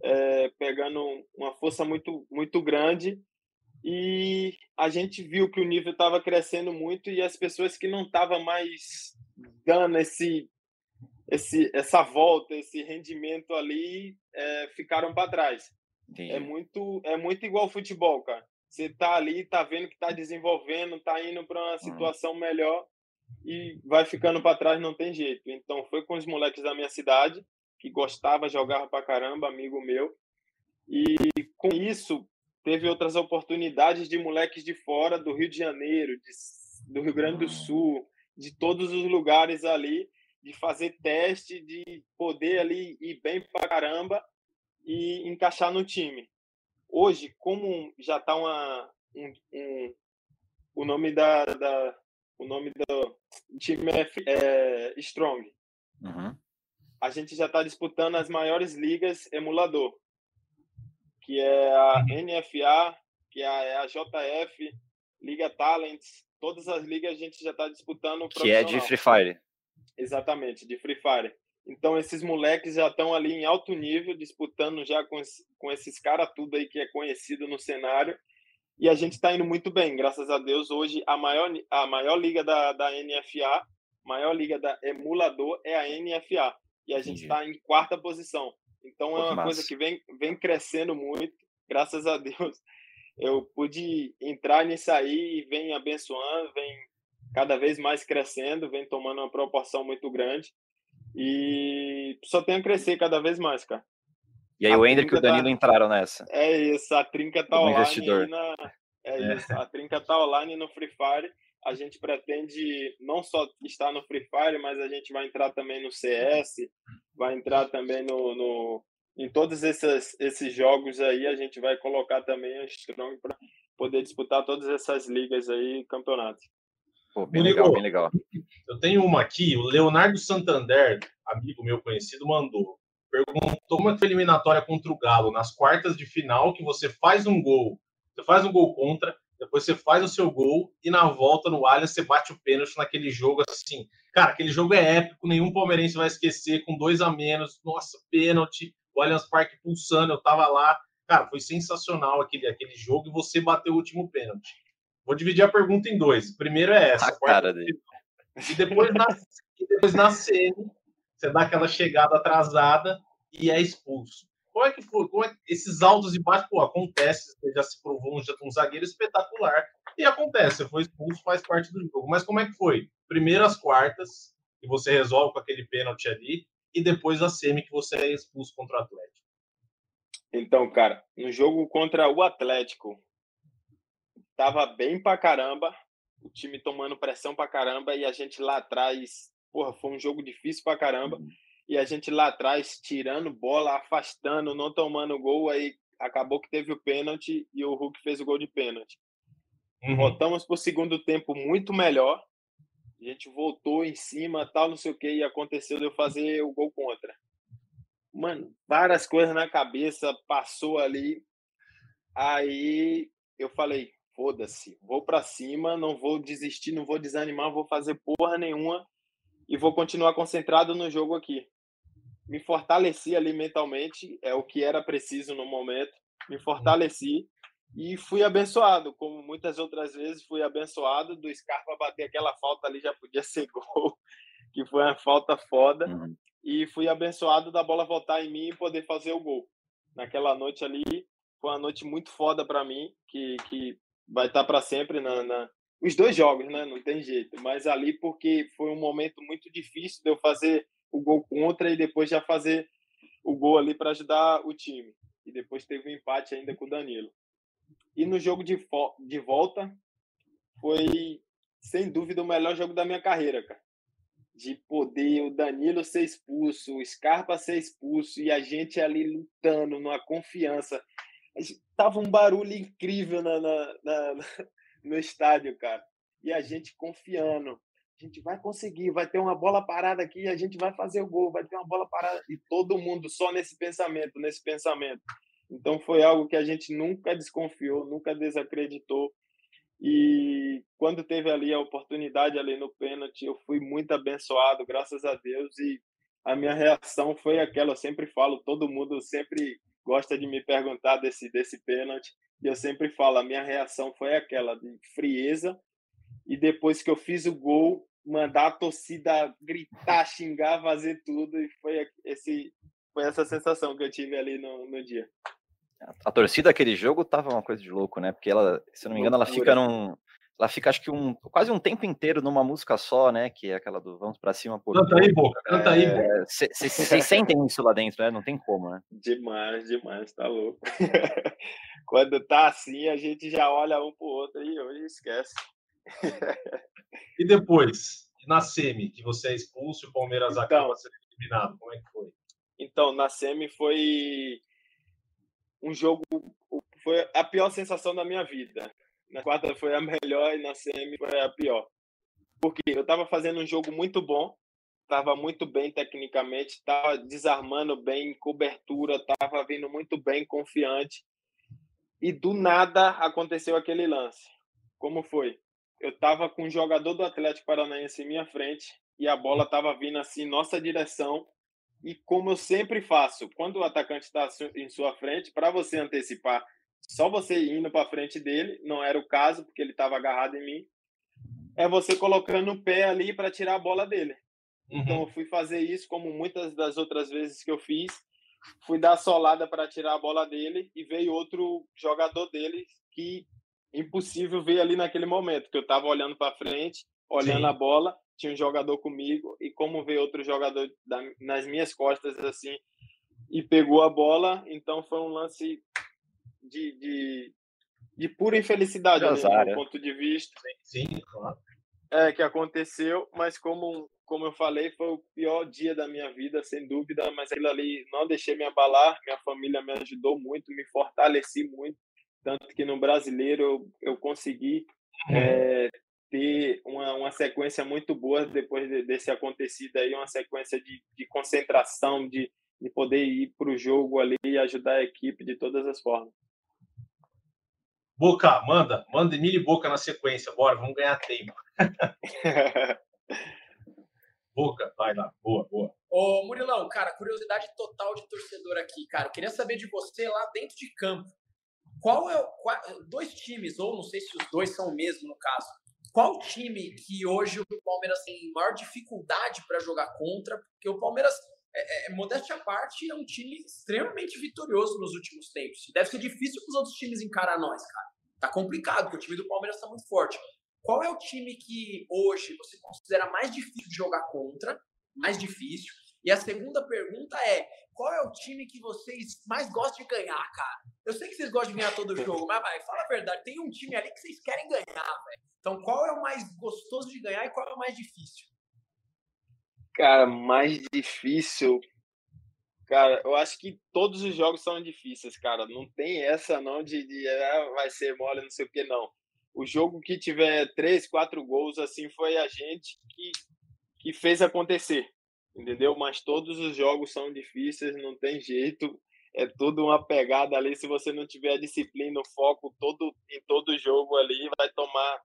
é, pegando uma força muito muito grande e a gente viu que o nível estava crescendo muito e as pessoas que não estavam mais dando esse esse essa volta, esse rendimento ali é, ficaram para trás. É Entendi. É muito é muito igual futebol, cara você tá ali, tá vendo que tá desenvolvendo, tá indo para uma situação melhor e vai ficando para trás, não tem jeito. Então foi com os moleques da minha cidade que gostava, jogava para caramba, amigo meu. E com isso teve outras oportunidades de moleques de fora do Rio de Janeiro, de, do Rio Grande do Sul, de todos os lugares ali, de fazer teste, de poder ali ir bem para caramba e encaixar no time hoje, como já está uma um, um, o nome da, da, o nome do time é, é Strong. Uhum. A gente já está disputando as maiores ligas emulador, que é a uhum. NFA, que é a, é a JF, Liga Talents, todas as ligas a gente já está disputando. Que é de Free Fire. Exatamente, de Free Fire. Então, esses moleques já estão ali em alto nível, disputando já com, com esses caras tudo aí que é conhecido no cenário. E a gente está indo muito bem, graças a Deus. Hoje, a maior, a maior liga da, da NFA, maior liga da emulador é a NFA. E a gente está em quarta posição. Então, é uma massa. coisa que vem, vem crescendo muito, graças a Deus. Eu pude entrar nisso aí e vem abençoando, vem cada vez mais crescendo, vem tomando uma proporção muito grande. E só tem a crescer cada vez mais, cara. E aí a o Hendrick e o Danilo tá... entraram nessa. É isso, a trinca tá online na. É, é, isso, a trinca tá online no Free Fire. A gente pretende não só estar no Free Fire, mas a gente vai entrar também no CS, vai entrar também no, no em todos esses, esses jogos aí, a gente vai colocar também a Strong para poder disputar todas essas ligas aí, campeonatos. Pô, bem legal, bem legal. Eu tenho uma aqui, o Leonardo Santander, amigo meu conhecido, mandou. Perguntou como é que foi a eliminatória contra o Galo, nas quartas de final, que você faz um gol, você faz um gol contra, você faz o seu gol e na volta no Allianz você bate o pênalti naquele jogo assim. Cara, aquele jogo é épico, nenhum palmeirense vai esquecer, com dois a menos, nossa, pênalti, o Allianz Parque pulsando, eu tava lá. Cara, foi sensacional aquele, aquele jogo e você bateu o último pênalti. Vou dividir a pergunta em dois. Primeiro é essa. A cara dele. E depois na, e depois na CN, você dá aquela chegada atrasada e é expulso. Como é que foi? Como é que esses altos e baixos, pô, acontece, você já se provou um, um zagueiro espetacular. E acontece, você foi expulso, faz parte do jogo. Mas como é que foi? Primeiro as quartas, e você resolve com aquele pênalti ali, e depois a semi que você é expulso contra o Atlético. Então, cara, no jogo contra o Atlético, tava bem pra caramba, o time tomando pressão pra caramba e a gente lá atrás, porra, foi um jogo difícil pra caramba. E a gente lá atrás tirando bola, afastando, não tomando gol, aí acabou que teve o pênalti e o Hulk fez o gol de pênalti. Uhum. Voltamos pro segundo tempo muito melhor. A gente voltou em cima, tal, não sei o que, e aconteceu de eu fazer o gol contra. Mano, várias coisas na cabeça, passou ali. Aí eu falei, foda-se, vou para cima, não vou desistir, não vou desanimar, vou fazer porra nenhuma e vou continuar concentrado no jogo aqui. Me fortaleci ali mentalmente, é o que era preciso no momento. Me fortaleci e fui abençoado, como muitas outras vezes fui abençoado do Scarpa bater aquela falta ali já podia (laughs) ser gol, que foi uma falta foda. Uhum. E fui abençoado da bola voltar em mim e poder fazer o gol. Naquela noite ali foi uma noite muito foda para mim, que, que vai estar para sempre na, na, os dois jogos, né? Não tem jeito. Mas ali porque foi um momento muito difícil de eu fazer o gol contra e depois já fazer o gol ali para ajudar o time. E depois teve um empate ainda com o Danilo. E no jogo de, de volta foi sem dúvida o melhor jogo da minha carreira, cara. De poder o Danilo ser expulso, o Scarpa ser expulso e a gente ali lutando numa confiança tava um barulho incrível na, na, na, (laughs) no estádio, cara. E a gente confiando. A gente vai conseguir, vai ter uma bola parada aqui, a gente vai fazer o gol, vai ter uma bola parada. E todo mundo só nesse pensamento, nesse pensamento. Então foi algo que a gente nunca desconfiou, nunca desacreditou. E quando teve ali a oportunidade ali no pênalti, eu fui muito abençoado, graças a Deus. E a minha reação foi aquela, eu sempre falo, todo mundo sempre gosta de me perguntar desse, desse pênalti. E eu sempre falo, a minha reação foi aquela de frieza. E depois que eu fiz o gol, mandar a torcida gritar, xingar, fazer tudo. E foi, esse, foi essa sensação que eu tive ali no, no dia. A torcida daquele jogo tava uma coisa de louco, né? Porque ela, se eu não me engano, ela fica num, ela fica, acho que um, quase um tempo inteiro numa música só, né? Que é aquela do Vamos pra cima por. Canta aí, boca, canta é, aí, boca. Vocês sentem isso lá dentro, né? Não tem como, né? Demais, demais, tá louco. (laughs) Quando tá assim, a gente já olha um pro outro e hoje esquece. E depois, na Semi, que você é expulso e o Palmeiras então, acaba sendo eliminado, como é que foi? Então, na Semi foi um jogo. Foi a pior sensação da minha vida na quarta foi a melhor e na semi foi a pior. Porque eu estava fazendo um jogo muito bom, estava muito bem tecnicamente, estava desarmando bem, cobertura, estava vindo muito bem, confiante. E do nada aconteceu aquele lance. Como foi? Eu estava com um jogador do Atlético Paranaense em minha frente e a bola estava vindo assim, nossa direção. E como eu sempre faço, quando o atacante está em sua frente, para você antecipar só você indo para frente dele, não era o caso, porque ele estava agarrado em mim. É você colocando o pé ali para tirar a bola dele. Uhum. Então eu fui fazer isso, como muitas das outras vezes que eu fiz. Fui dar solada para tirar a bola dele e veio outro jogador dele que impossível ver ali naquele momento, que eu estava olhando para frente, olhando Sim. a bola, tinha um jogador comigo e como veio outro jogador da, nas minhas costas assim e pegou a bola, então foi um lance de, de, de pura infelicidade, do é. ponto de vista. Sim, claro. É, que aconteceu, mas como, como eu falei, foi o pior dia da minha vida, sem dúvida, mas aquilo ali não deixei me abalar, minha família me ajudou muito, me fortaleci muito, tanto que no brasileiro eu, eu consegui é, ter uma, uma sequência muito boa depois de, desse acontecido aí, uma sequência de, de concentração, de, de poder ir para o jogo ali e ajudar a equipe de todas as formas. Boca, manda, manda Emílio e Boca na sequência, bora, vamos ganhar tempo. (laughs) Boca, vai lá, boa, boa. Ô, Murilão, cara, curiosidade total de torcedor aqui, cara. Eu queria saber de você lá dentro de campo. Qual é qual, dois times, ou não sei se os dois são o mesmo no caso. Qual time que hoje o Palmeiras tem maior dificuldade para jogar contra? Porque o Palmeiras é, é, modéstia à parte, é um time extremamente vitorioso nos últimos tempos. Deve ser difícil para os outros times encarar nós, cara. Tá complicado, porque o time do Palmeiras tá muito forte. qual é o time que hoje você considera mais difícil de jogar contra? Mais difícil. E a segunda pergunta é: qual é o time que vocês mais gostam de ganhar, cara? Eu sei que vocês gostam de ganhar todo jogo, mas vai, fala a verdade, tem um time ali que vocês querem ganhar, velho. Então, qual é o mais gostoso de ganhar e qual é o mais difícil? Cara, mais difícil. Cara, eu acho que todos os jogos são difíceis, cara. Não tem essa não de, de ah, vai ser mole, não sei o que, não. O jogo que tiver três, quatro gols, assim, foi a gente que, que fez acontecer, entendeu? Mas todos os jogos são difíceis, não tem jeito. É tudo uma pegada ali. Se você não tiver a disciplina, o foco todo em todo jogo ali, vai tomar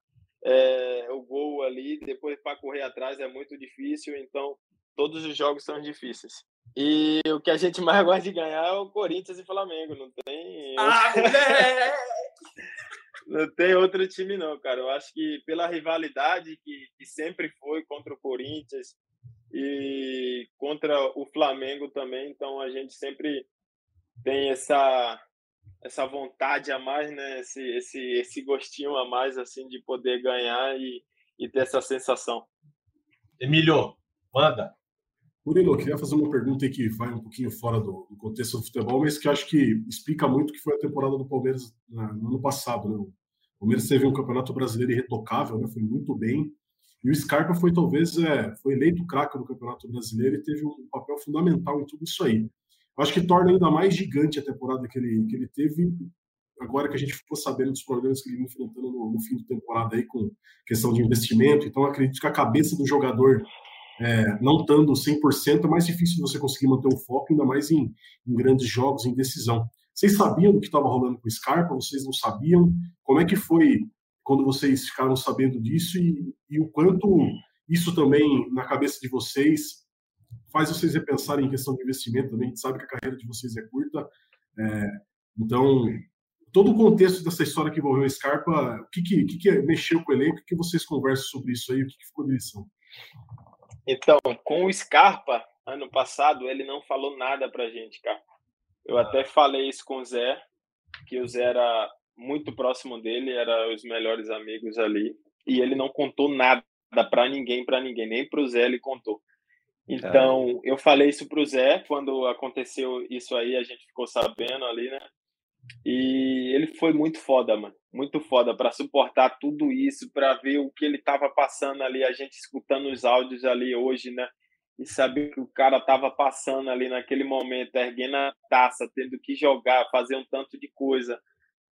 é, o gol ali, depois para correr atrás é muito difícil, então todos os jogos são difíceis. E o que a gente mais gosta de ganhar é o Corinthians e Flamengo, não tem. Ah, (laughs) não tem outro time, não, cara. Eu acho que pela rivalidade que, que sempre foi contra o Corinthians e contra o Flamengo também, então a gente sempre tem essa essa vontade a mais, né? Esse, esse, esse gostinho a mais, assim, de poder ganhar e, e ter essa sensação. Emílio, manda. Murilo, eu queria fazer uma pergunta que vai um pouquinho fora do, do, contexto do futebol, mas que acho que explica muito o que foi a temporada do Palmeiras no ano passado. Né? O Palmeiras teve um campeonato brasileiro irretocável, né? foi muito bem. E o Scarpa foi talvez é, foi eleito craque do campeonato brasileiro e teve um papel fundamental em tudo isso aí acho que torna ainda mais gigante a temporada que ele, que ele teve, agora que a gente ficou sabendo dos problemas que ele vem enfrentando no, no, fim da temporada aí com questão de investimento. Então, acredito que a cabeça do jogador, é, não estando 100%, é mais difícil você conseguir manter o foco, ainda mais em, em grandes jogos, em decisão. Vocês sabiam do que estava rolando com o Scarpa? Vocês não sabiam? Como é que foi quando vocês ficaram sabendo disso e, e o quanto isso também, na cabeça de vocês, faz vocês repensarem em questão de investimento também. A gente sabe que a carreira de vocês é curta. É, então, todo o contexto dessa história que envolveu a Scarpa, o que, que, que, que mexeu com o elenco? O que vocês conversam sobre isso aí? O que, que ficou de lição? Então, com o Scarpa, ano passado, ele não falou nada pra gente, cara. Eu até falei isso com o Zé, que o Zé era muito próximo dele, era os melhores amigos ali, e ele não contou nada para ninguém, para ninguém, nem pro Zé ele contou. Então, eu falei isso pro Zé quando aconteceu isso aí, a gente ficou sabendo ali, né? E ele foi muito foda, mano. Muito foda para suportar tudo isso, para ver o que ele tava passando ali, a gente escutando os áudios ali hoje, né? E saber que o cara tava passando ali naquele momento, erguendo a taça, tendo que jogar, fazer um tanto de coisa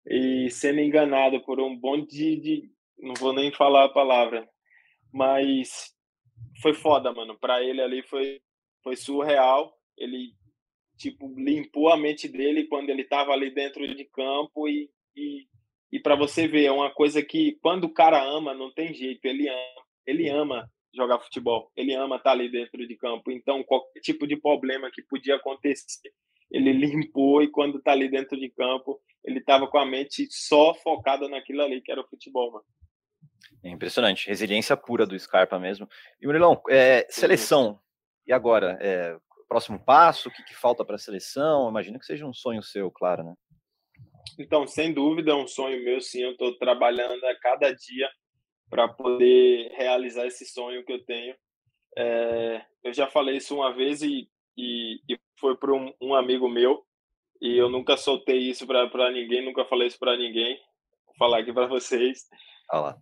e sendo enganado por um bom de, de não vou nem falar a palavra, mas foi foda, mano. Para ele ali foi, foi surreal. Ele, tipo, limpou a mente dele quando ele tava ali dentro de campo e, e, e para você ver, é uma coisa que quando o cara ama, não tem jeito, ele ama, ele ama jogar futebol, ele ama estar tá ali dentro de campo. Então, qualquer tipo de problema que podia acontecer, ele limpou e quando tá ali dentro de campo, ele tava com a mente só focada naquilo ali que era o futebol, mano. É impressionante, resiliência pura do Scarpa mesmo. E Murilão, é, seleção, e agora? É, próximo passo, o que, que falta para a seleção? Imagino que seja um sonho seu, claro, né? Então, sem dúvida, é um sonho meu, sim. Eu estou trabalhando a cada dia para poder realizar esse sonho que eu tenho. É, eu já falei isso uma vez e, e, e foi para um, um, amigo meu e eu nunca soltei isso para ninguém, nunca falei isso para ninguém. Vou falar aqui para vocês. Olha lá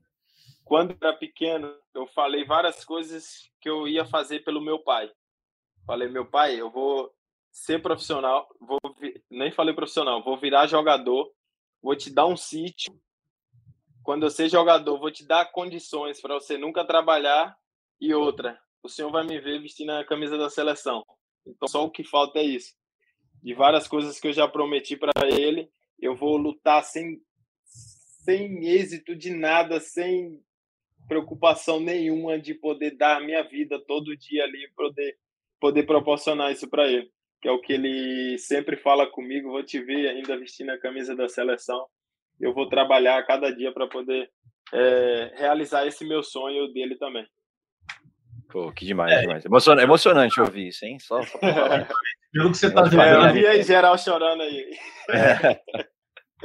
quando era pequeno, eu falei várias coisas que eu ia fazer pelo meu pai. Falei, meu pai, eu vou ser profissional, vou nem falei profissional, vou virar jogador, vou te dar um sítio. Quando eu ser jogador, vou te dar condições para você nunca trabalhar e outra, o senhor vai me ver vestindo a camisa da seleção. Então só o que falta é isso. De várias coisas que eu já prometi para ele, eu vou lutar sem sem êxito de nada, sem preocupação nenhuma de poder dar a minha vida todo dia ali, poder, poder proporcionar isso para ele. Que é o que ele sempre fala comigo. Vou te ver ainda vestindo a camisa da seleção. Eu vou trabalhar cada dia para poder é, realizar esse meu sonho dele também. Pô, que demais, é. demais. Emocionante, emocionante ouvir isso, hein? Só, só (laughs) Pelo que você tá jogando. Eu vi aí geral chorando aí. É.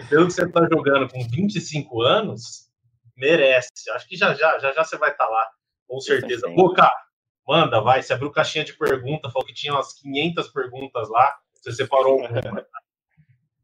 Pelo que você tá jogando com 25 anos, Merece. Acho que já já, já, já você vai estar tá lá, com certeza. Boca, manda, vai. Você abriu caixinha de perguntas, falou que tinha umas 500 perguntas lá. Você separou alguma. (laughs)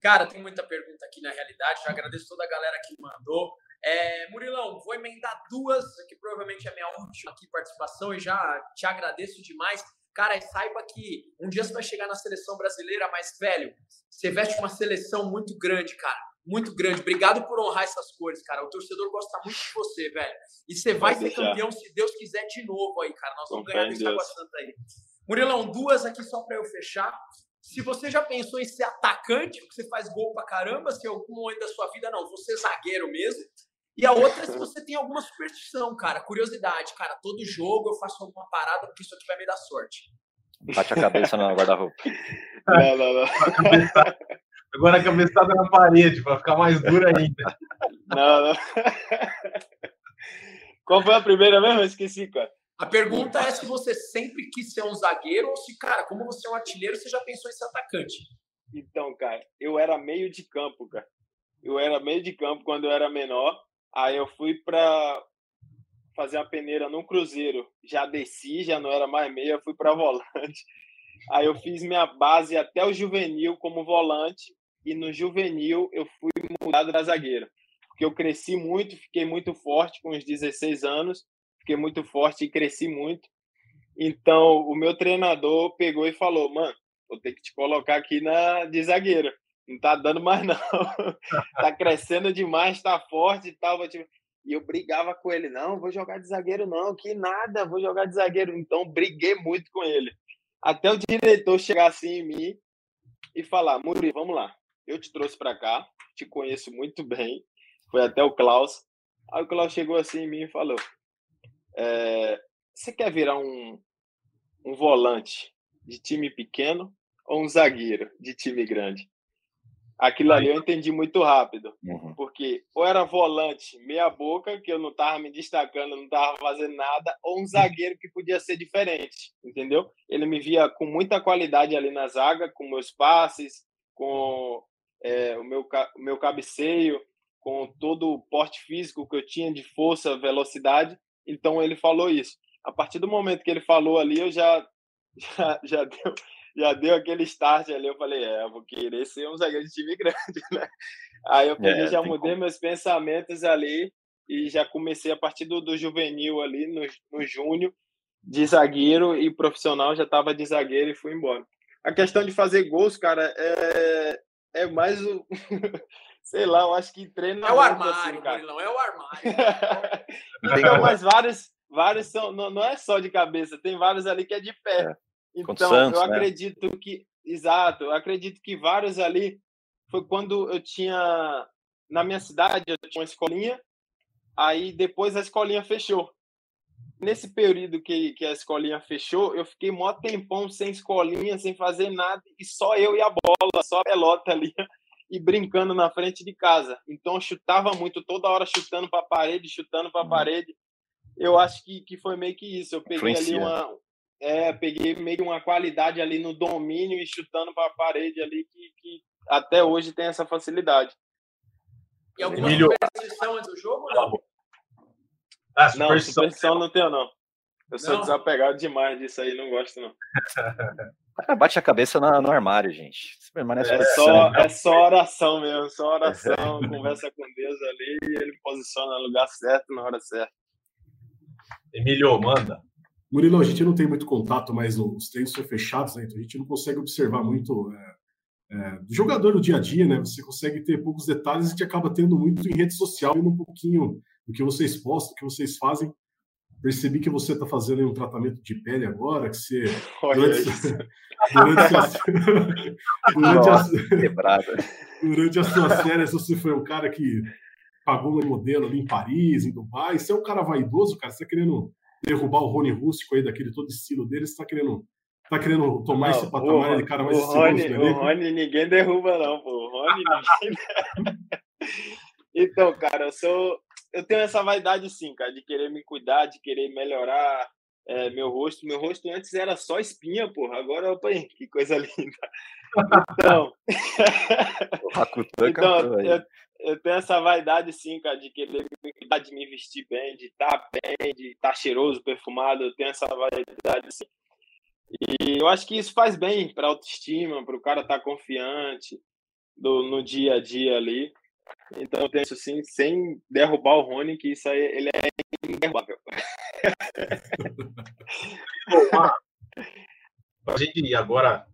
Cara, tem muita pergunta aqui na realidade. Já agradeço toda a galera que mandou. É, Murilão, vou emendar duas, que provavelmente é a minha última aqui participação, e já te agradeço demais. Cara, saiba que um dia você vai chegar na seleção brasileira, mas, velho, você veste uma seleção muito grande, cara. Muito grande. Obrigado por honrar essas cores, cara. O torcedor gosta muito de você, velho. E você vai ser campeão se Deus quiser de novo aí, cara. Nós vamos ganhar desse Água Santa aí. Murilão, duas aqui só para eu fechar. Se você já pensou em ser atacante, porque você faz gol pra caramba, se em algum momento da sua vida, não, você é zagueiro mesmo. E a outra é se você tem alguma superstição, cara, curiosidade. Cara, todo jogo eu faço alguma parada porque isso aqui vai me dar sorte. Bate a cabeça no guarda-roupa. não, não, não. Agora a cabeçada na parede, para ficar mais dura ainda. Não, não. Qual foi a primeira mesmo? Eu esqueci, cara. A pergunta é se você sempre quis ser um zagueiro ou se, cara, como você é um artilheiro, você já pensou em ser atacante? Então, cara, eu era meio de campo, cara. Eu era meio de campo quando eu era menor. Aí eu fui para fazer a peneira no Cruzeiro. Já desci, já não era mais meia, fui para (laughs) volante. Aí eu fiz minha base até o juvenil como volante e no juvenil eu fui mudado para zagueiro. Porque eu cresci muito, fiquei muito forte com os 16 anos fiquei muito forte e cresci muito. Então, o meu treinador pegou e falou: "Mano, vou ter que te colocar aqui na de zagueiro. Não tá dando mais não. (laughs) tá crescendo demais, tá forte e tal. E eu brigava com ele, não, vou jogar de zagueiro não, que nada, vou jogar de zagueiro. Então, briguei muito com ele. Até o diretor chegar assim em mim e falar: "Muri, vamos lá. Eu te trouxe para cá, te conheço muito bem. Foi até o Klaus. Aí o Klaus chegou assim em mim e falou: é, você quer virar um, um volante de time pequeno ou um zagueiro de time grande? Aquilo ali eu entendi muito rápido, uhum. porque ou era volante meia boca, que eu não estava me destacando, não estava fazendo nada, ou um zagueiro que podia ser diferente, entendeu? Ele me via com muita qualidade ali na zaga, com meus passes, com é, o, meu, o meu cabeceio, com todo o porte físico que eu tinha de força, velocidade, então ele falou isso. A partir do momento que ele falou ali, eu já (laughs) já, já deu já deu aquele start ali, eu falei, é, eu vou querer ser um zagueiro de time (laughs) grande, né? Aí eu peguei, é, já mudei como. meus pensamentos ali e já comecei a partir do, do juvenil ali, no, no júnior, de zagueiro e profissional, já estava de zagueiro e fui embora. A questão de fazer gols, cara, é, é mais o... (laughs) sei lá, eu acho que treino. É o assim, armário, assim, cara. não é o armário. (laughs) então, mas vários, vários são, não, não é só de cabeça, tem vários ali que é de pé. Então, Santos, eu né? acredito né? que. Exato, eu acredito que vários ali foi quando eu tinha. Na minha cidade, eu tinha uma escolinha, aí depois a escolinha fechou. Nesse período que, que a escolinha fechou, eu fiquei mó tempão sem escolinha, sem fazer nada, e só eu e a bola, só a pelota ali (laughs) e brincando na frente de casa. Então eu chutava muito, toda hora chutando para a parede, chutando para a uhum. parede. Eu acho que, que foi meio que isso. Eu peguei ali uma é, peguei meio uma qualidade ali no domínio e chutando para a parede ali que, que até hoje tem essa facilidade. E alguma Milho... superstição antes do jogo não? Ah, não, superstição não tenho não. Eu sou não. desapegado demais disso aí, não gosto não. (laughs) bate a cabeça no, no armário, gente. É só, é só oração mesmo, só oração, (laughs) conversa com Deus ali e ele posiciona no lugar certo, na hora certa. Emílio, manda. Murilo, a gente não tem muito contato, mas os treinos são fechados, né? Então a gente não consegue observar muito é, é, do jogador no dia a dia, né? Você consegue ter poucos detalhes e a gente acaba tendo muito em rede social, e um pouquinho do que vocês postam, do que vocês fazem. Percebi que você está fazendo um tratamento de pele agora, que você. (laughs) Durante, durante, a, (laughs) durante, a, durante as suas férias, você foi um cara que pagou um modelo ali em Paris, em Dubai. Você é um cara vaidoso, cara. Você está querendo derrubar o Rony Rústico aí, daquele todo estilo dele. Você está querendo, tá querendo tomar não, esse patamar de cara mais o Rony, o Rony ninguém derruba, não, pô. O Rony ninguém. (laughs) então, cara, eu sou eu tenho essa vaidade sim, cara, de querer me cuidar, de querer melhorar é, meu rosto. Meu rosto antes era só espinha, porra. Agora, opa, que coisa (laughs) linda. Então, (laughs) então eu, eu tenho essa vaidade, sim, cara, de querer de me vestir bem, de estar tá bem, de estar tá cheiroso, perfumado. Eu tenho essa vaidade, sim. E eu acho que isso faz bem para autoestima, para o cara estar tá confiante do, no dia a dia ali. Então eu penso assim, sem derrubar o Rony, que isso aí ele é derrubável. (laughs) Bom, a gente agora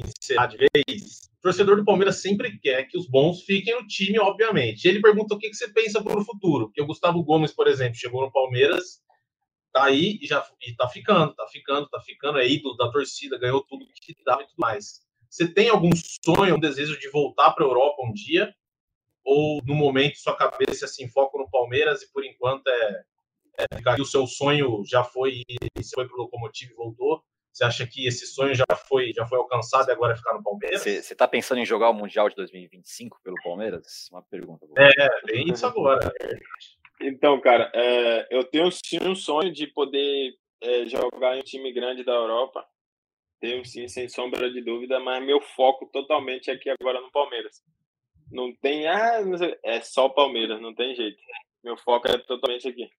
encerrar de vez, o torcedor do Palmeiras sempre quer que os bons fiquem no time, obviamente. Ele pergunta o que, que você pensa para o futuro. Porque o Gustavo Gomes, por exemplo, chegou no Palmeiras, tá aí e já e tá ficando, tá ficando, tá ficando, é ídolo da torcida, ganhou tudo que dá e tudo mais. Você tem algum sonho, um desejo de voltar para a Europa um dia? Ou no momento sua cabeça se enfoca no Palmeiras e por enquanto é, é o seu sonho já foi você foi para o Locomotivo e voltou? Você acha que esse sonho já foi, já foi alcançado e agora é ficar no Palmeiras? Você está pensando em jogar o Mundial de 2025 pelo Palmeiras? Uma pergunta. Boa. É, bem isso agora. Então, cara, é, eu tenho sim um sonho de poder é, jogar em um time grande da Europa. Tenho sim, sem sombra de dúvida, mas meu foco totalmente é aqui agora no Palmeiras. Não tem, ah, não sei, é só Palmeiras, não tem jeito. Meu foco é totalmente aqui.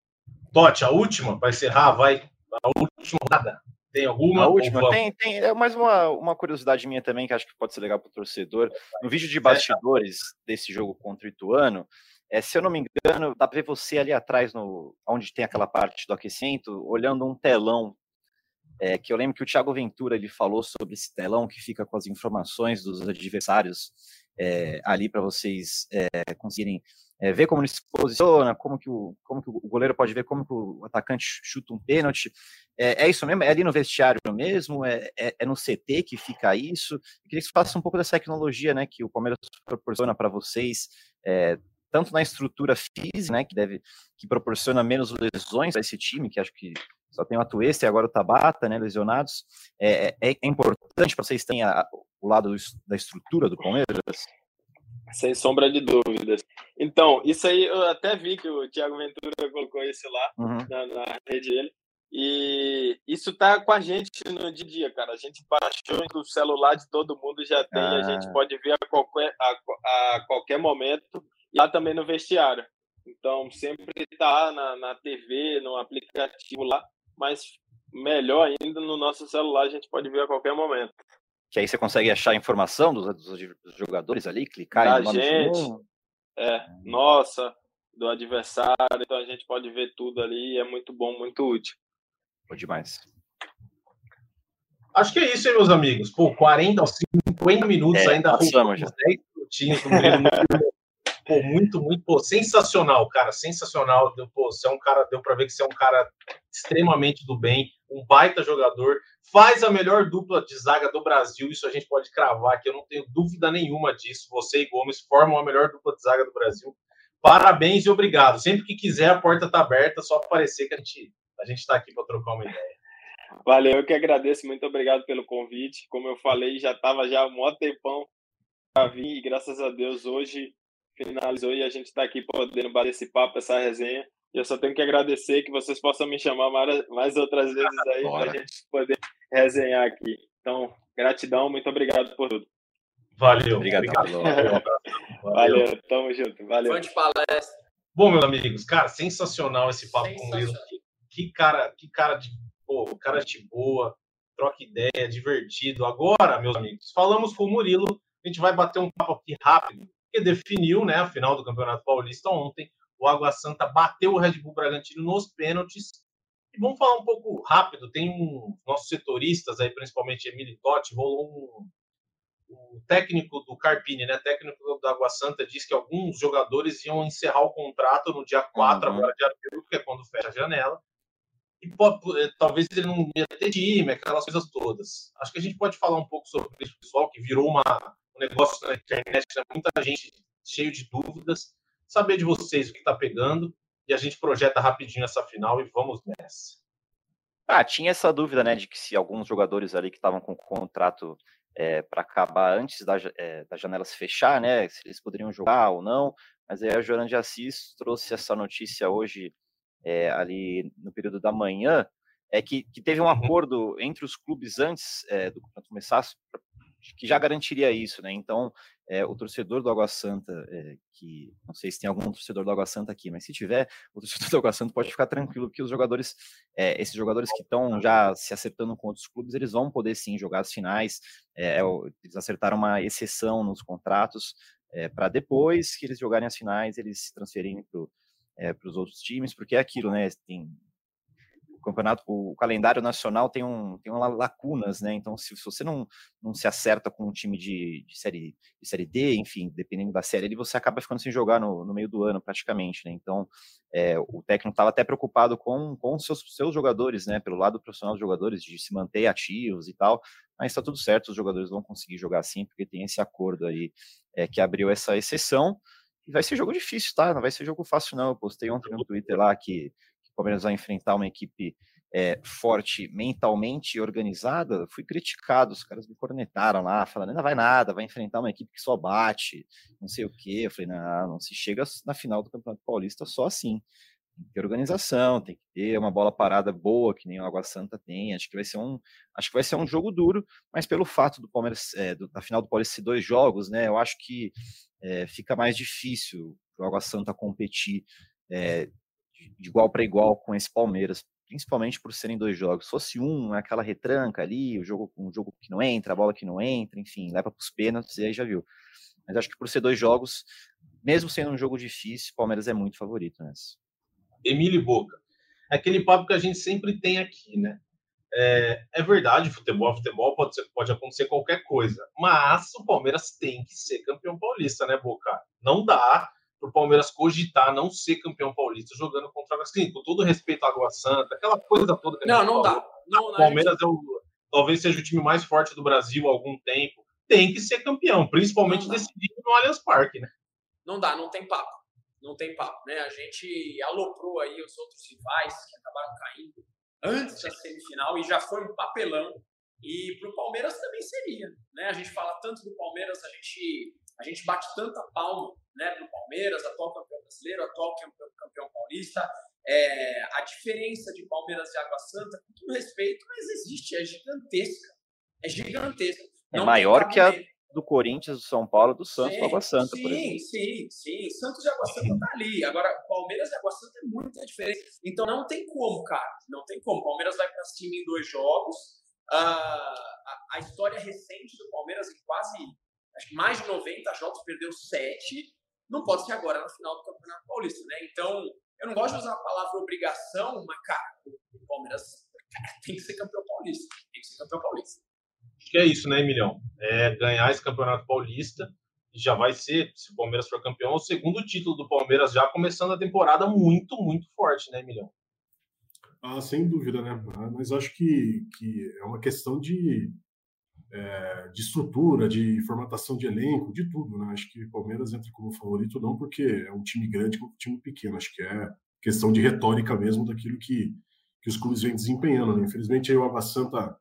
Tote, a última, para encerrar, vai. A última rodada. Tem alguma? A última, tem, tem. É mais uma, uma curiosidade minha também, que acho que pode ser legal para o torcedor. No vídeo de bastidores desse jogo contra o Ituano, é, se eu não me engano, dá para ver você ali atrás, no, onde tem aquela parte do aquecimento, olhando um telão. É, que eu lembro que o Thiago Ventura ele falou sobre esse telão que fica com as informações dos adversários é, ali para vocês é, conseguirem é, ver como ele se posiciona, como que, o, como que o goleiro pode ver como que o atacante chuta um pênalti. É, é isso mesmo? É ali no vestiário mesmo? É, é, é, no CT que fica isso? Eu queria que você falasse um pouco dessa tecnologia né, que o Palmeiras proporciona para vocês, é, tanto na estrutura física, né, que deve que proporciona menos lesões para esse time, que acho que só tem o Atuesta e agora o Tabata, né, lesionados. É, é, importante para vocês terem a, o lado da estrutura do Palmeiras? Sem sombra de dúvidas. Então, isso aí eu até vi que o Thiago Ventura colocou isso lá uhum. na, na, rede dele. E isso tá com a gente no dia a dia, cara. A gente baixou o celular de todo mundo já tem, ah. a gente ah. pode ver a qualquer, a, a qualquer momento, e lá também no vestiário. Então, sempre tá na, na TV, no aplicativo lá, mas melhor ainda no nosso celular, a gente pode ver a qualquer momento que aí você consegue achar a informação dos, dos jogadores ali, clicar da gente, é, nossa, do adversário, então a gente pode ver tudo ali, é muito bom, muito útil. Bom demais. Acho que é isso, hein, meus amigos. Pô, 40 ou 50 minutos é, ainda. Passamos já. 10 minutinhos Pô, muito, muito, pô, sensacional, cara, sensacional. Pô, você é um cara, deu para ver que você é um cara extremamente do bem, um baita jogador, faz a melhor dupla de zaga do Brasil, isso a gente pode cravar aqui, eu não tenho dúvida nenhuma disso. Você e Gomes formam a melhor dupla de zaga do Brasil. Parabéns e obrigado. Sempre que quiser, a porta tá aberta, só aparecer que a gente a gente está aqui para trocar uma ideia. Valeu, eu que agradeço, muito obrigado pelo convite. Como eu falei, já estava já um maior tempão para vir e graças a Deus hoje finalizou e a gente está aqui podendo bater esse papo, essa resenha. E eu só tenho que agradecer que vocês possam me chamar mais outras vezes aí para a gente poder resenhar aqui. Então, gratidão, muito obrigado por tudo. Valeu. Obrigado. Valeu, Valeu tamo junto. Valeu. Bom de palestra. Bom, meus amigos, cara, sensacional esse papo com o. Que, que, cara, que cara de, pô, cara de boa, troca ideia, divertido. Agora, meus amigos, falamos com o Murilo. A gente vai bater um papo aqui rápido que definiu né, a final do Campeonato Paulista ontem. O Água Santa bateu o Red Bull Bragantino nos pênaltis. E vamos falar um pouco rápido. Tem um nossos setoristas aí, principalmente Emílio Totti, rolou um, o técnico do Carpini, né, técnico do Água Santa, disse que alguns jogadores iam encerrar o contrato no dia 4 uhum. agora de abril, que é quando fecha a janela. E pode, eh, talvez ele não ia ter time, aquelas coisas todas. Acho que a gente pode falar um pouco sobre isso, pessoal, que virou uma, um negócio na internet, né? muita gente cheio de dúvidas. Saber de vocês o que está pegando e a gente projeta rapidinho essa final e vamos nessa. Ah, tinha essa dúvida, né, de que se alguns jogadores ali que estavam com contrato é, para acabar antes da, é, se fechar, né, se eles poderiam jogar ou não, mas aí a Joana de Assis trouxe essa notícia hoje é, ali no período da manhã, é que, que teve um uhum. acordo entre os clubes antes do campeonato começar que já garantiria isso, né? Então, é, o torcedor do Água Santa, é, que não sei se tem algum torcedor do Água Santa aqui, mas se tiver, o torcedor (laughs) do Água Santa pode ficar tranquilo, porque os jogadores, é, esses jogadores que estão já se acertando com outros clubes, eles vão poder sim jogar as finais. eles acertaram uma exceção nos contratos para depois que eles jogarem as finais, eles se transferirem para os outros times, porque é aquilo, né? Tem campeonato, o calendário nacional tem, um, tem uma lacunas, né? Então, se, se você não, não se acerta com um time de, de, série, de série D, enfim, dependendo da série, ali você acaba ficando sem jogar no, no meio do ano, praticamente, né? Então, é, o técnico estava até preocupado com, com os seus, seus jogadores, né? Pelo lado profissional dos jogadores, de se manter ativos e tal, mas está tudo certo, os jogadores vão conseguir jogar assim, porque tem esse acordo aí é, que abriu essa exceção. E vai ser jogo difícil, tá? Não vai ser jogo fácil, não. Eu postei ontem no Twitter lá que o Palmeiras vai enfrentar uma equipe é, forte mentalmente organizada, fui criticado, os caras me cornetaram lá, falando, não vai nada, vai enfrentar uma equipe que só bate, não sei o quê. Eu falei, não, não se chega na final do Campeonato Paulista só assim. Tem que ter organização, tem que ter uma bola parada boa, que nem o Água Santa tem. Acho que vai ser um, acho que vai ser um jogo duro, mas pelo fato do Palmeiras, é, do, da final do Paulista ser dois jogos, né? Eu acho que é, fica mais difícil o Água Santa competir é, de igual para igual com esse Palmeiras, principalmente por serem dois jogos. Se fosse um, é aquela retranca ali, o jogo, um jogo que não entra, a bola que não entra, enfim, leva para os pênaltis e aí já viu. Mas acho que por ser dois jogos, mesmo sendo um jogo difícil, o Palmeiras é muito favorito nessa. Emílio Boca. É aquele papo que a gente sempre tem aqui, né? É, é, verdade, futebol, futebol pode, ser, pode acontecer qualquer coisa, mas o Palmeiras tem que ser campeão paulista, né, Boca? Não dá para o Palmeiras cogitar não ser campeão paulista jogando contra o Santa, com todo respeito à Água Santa, aquela coisa toda. Que não, não dá. Não, o Palmeiras é o, talvez seja o time mais forte do Brasil há algum tempo. Tem que ser campeão, principalmente decidido no Allianz Parque, né? Não dá, não tem papo. Não tem papo, né? A gente aloprou aí os outros rivais que acabaram caindo antes da semifinal e já foi um papelão. E para o Palmeiras também seria, né? A gente fala tanto do Palmeiras, a gente a gente bate tanta palma né, para o Palmeiras, atual campeão brasileiro, atual campeão, campeão paulista. É, a diferença de Palmeiras e Água Santa, com todo respeito, mas existe, é gigantesca. É gigantesca. É Não maior que a do Corinthians, do São Paulo, do Santos, sim, do Água Santa, sim, por exemplo. Sim, sim, Santos e Água Santa tá ali. Agora, Palmeiras e Água Santa é muita diferença. Então não tem como, cara. Não tem como. Palmeiras vai para cima em dois jogos. Uh, a, a, história recente do Palmeiras em quase acho que mais de 90 jogos, perdeu 7, não pode ser agora na final do Campeonato Paulista, né? Então, eu não gosto de usar a palavra obrigação, mas, cara, o Palmeiras cara, tem que ser campeão paulista. Tem que ser campeão paulista. Acho que é isso, né, Emilhão? É ganhar esse Campeonato Paulista e já vai ser, se o Palmeiras for campeão, o segundo título do Palmeiras já começando a temporada muito, muito forte, né, Emilhão? Ah, sem dúvida, né? Mas acho que, que é uma questão de é, de estrutura, de formatação de elenco, de tudo. Né? Acho que o Palmeiras entra como favorito não porque é um time grande como um time pequeno. Acho que é questão de retórica mesmo daquilo que, que os clubes vêm desempenhando. Né? Infelizmente, aí o Água Santa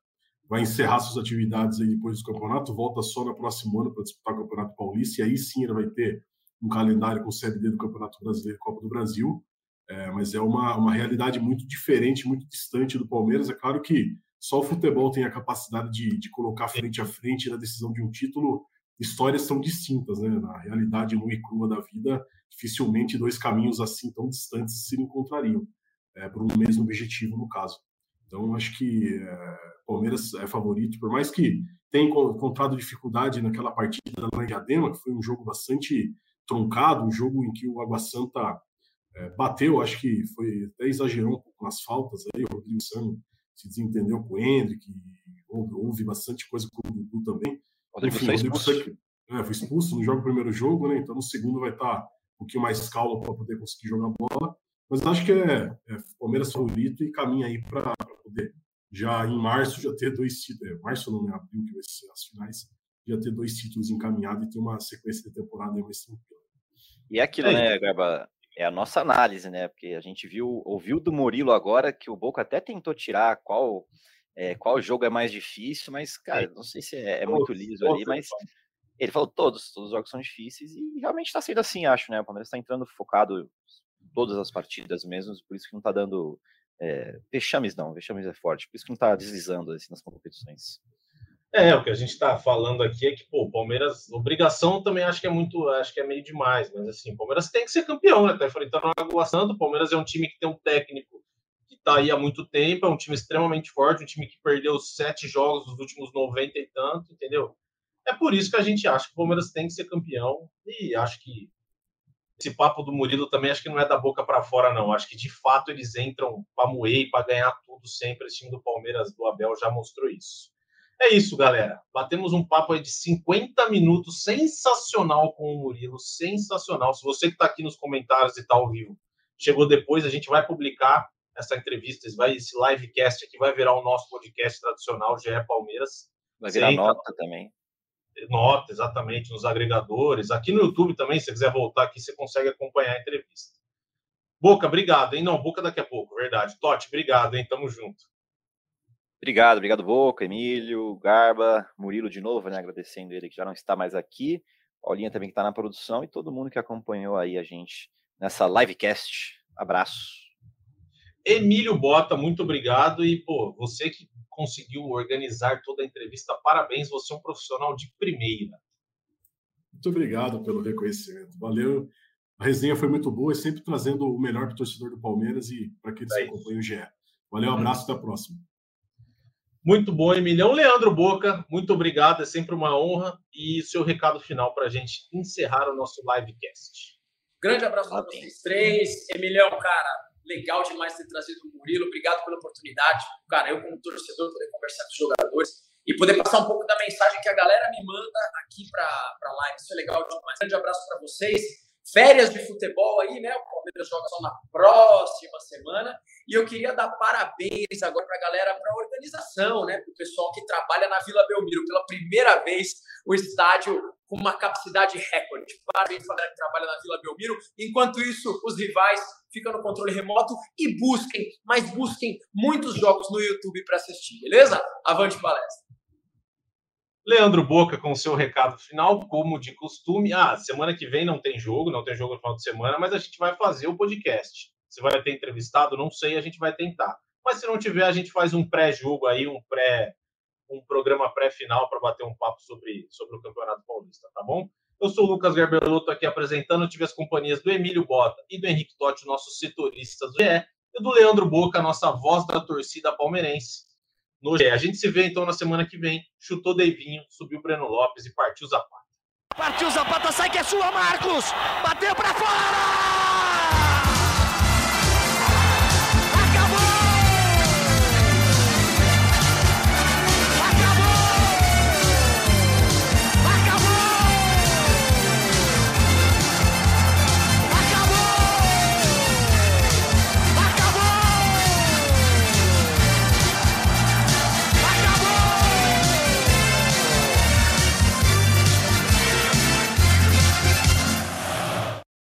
vai encerrar suas atividades aí depois do campeonato, volta só no próximo ano para disputar o Campeonato Paulista, e aí sim ele vai ter um calendário com Série D do Campeonato Brasileiro Copa do Brasil. É, mas é uma, uma realidade muito diferente, muito distante do Palmeiras. É claro que só o futebol tem a capacidade de, de colocar frente a frente na decisão de um título. Histórias são distintas, né? Na realidade nua e crua da vida, dificilmente dois caminhos assim tão distantes se encontrariam é, por um mesmo objetivo, no caso. Então, acho que é, Palmeiras é favorito, por mais que tenha encontrado dificuldade naquela partida em Diadema, que foi um jogo bastante truncado, um jogo em que o Água Santa é, bateu, acho que foi até exagerou um pouco nas faltas aí, o Rodrigo Sano se desentendeu com o Hendrick, houve, houve bastante coisa com o Dudu também. Rodrigo Enfim, foi expulso. Rodrigo é, foi expulso, no jogo primeiro jogo, né? Então no segundo vai estar tá um pouquinho mais calmo para poder conseguir jogar bola. Mas acho que é, é Palmeiras favorito e caminha aí para poder já em março já ter dois títulos. É, março não, é abril que vai ser as finais, já ter dois títulos encaminhados e ter uma sequência de temporada mais tranquila. E é aquilo, é, né, Gaba? É a nossa análise, né? Porque a gente viu, ouviu do Murilo agora que o Boca até tentou tirar qual é, qual jogo é mais difícil, mas, cara, não sei se é, é muito liso ali, mas ele falou todos, todos os jogos são difíceis e realmente está sendo assim, acho, né? O Palmeiras está entrando focado em todas as partidas mesmo, por isso que não está dando é, vexames, não, vexames é forte, por isso que não está deslizando assim, nas competições. É, o que a gente está falando aqui é que, pô, o Palmeiras, obrigação também acho que é muito, acho que é meio demais, mas assim, o Palmeiras tem que ser campeão, né? Tá enfrentando a Água Santa, o Palmeiras é um time que tem um técnico que tá aí há muito tempo, é um time extremamente forte, um time que perdeu sete jogos nos últimos 90 e tanto, entendeu? É por isso que a gente acha que o Palmeiras tem que ser campeão e acho que esse papo do Murilo também acho que não é da boca para fora, não. Acho que de fato eles entram para moer e para ganhar tudo sempre. Esse time do Palmeiras do Abel já mostrou isso. É isso, galera. Batemos um papo aí de 50 minutos sensacional com o Murilo, sensacional. Se você que está aqui nos comentários e está ao vivo, chegou depois, a gente vai publicar essa entrevista, vai, esse livecast aqui vai virar o nosso podcast tradicional, GE Palmeiras. Vai virar nota também. Nota, exatamente, nos agregadores. Aqui no YouTube também, se você quiser voltar aqui, você consegue acompanhar a entrevista. Boca, obrigado, hein? Não, Boca daqui a pouco, verdade. Totti, obrigado, hein? Tamo junto. Obrigado, obrigado, Boca, Emílio, Garba, Murilo de novo, né? Agradecendo ele que já não está mais aqui. Paulinha também que está na produção e todo mundo que acompanhou aí a gente nessa livecast. Abraço. Emílio Bota, muito obrigado. E, pô, você que conseguiu organizar toda a entrevista, parabéns, você é um profissional de primeira. Muito obrigado pelo reconhecimento. Valeu. A resenha foi muito boa e sempre trazendo o melhor para o torcedor do Palmeiras e para aqueles é que acompanham o GE. Valeu, um abraço, até a próxima. Muito bom, Emilhão. Leandro Boca, muito obrigado, é sempre uma honra. E seu recado final para a gente encerrar o nosso livecast. Grande abraço para vocês três. Emilhão, cara, legal demais ter trazido o Murilo. Obrigado pela oportunidade. Cara, eu, como torcedor, poder conversar com os jogadores e poder passar um pouco da mensagem que a galera me manda aqui para a live. Isso é legal demais. Grande abraço para vocês férias de futebol aí, né? O Palmeiras joga só na próxima semana. E eu queria dar parabéns agora para a galera, para a organização, né? Para o pessoal que trabalha na Vila Belmiro. Pela primeira vez, o estádio com uma capacidade recorde. Parabéns para a galera que trabalha na Vila Belmiro. Enquanto isso, os rivais ficam no controle remoto e busquem, mas busquem muitos jogos no YouTube para assistir, beleza? Avante palestra! Leandro Boca com o seu recado final, como de costume. Ah, semana que vem não tem jogo, não tem jogo no final de semana, mas a gente vai fazer o podcast. Se vai ter entrevistado, não sei, a gente vai tentar. Mas se não tiver, a gente faz um pré-jogo aí, um pré um programa pré-final para bater um papo sobre, sobre o Campeonato Paulista, tá bom? Eu sou o Lucas Garbelotto aqui apresentando, tive as companhias do Emílio Bota e do Henrique Totti, nossos setoristas do GE, e do Leandro Boca, nossa voz da torcida palmeirense no GE. A gente se vê então na semana que vem. Chutou Deivinho, subiu Breno Lopes e partiu Zapata. Partiu Zapata, sai que é sua, Marcos! Bateu para fora!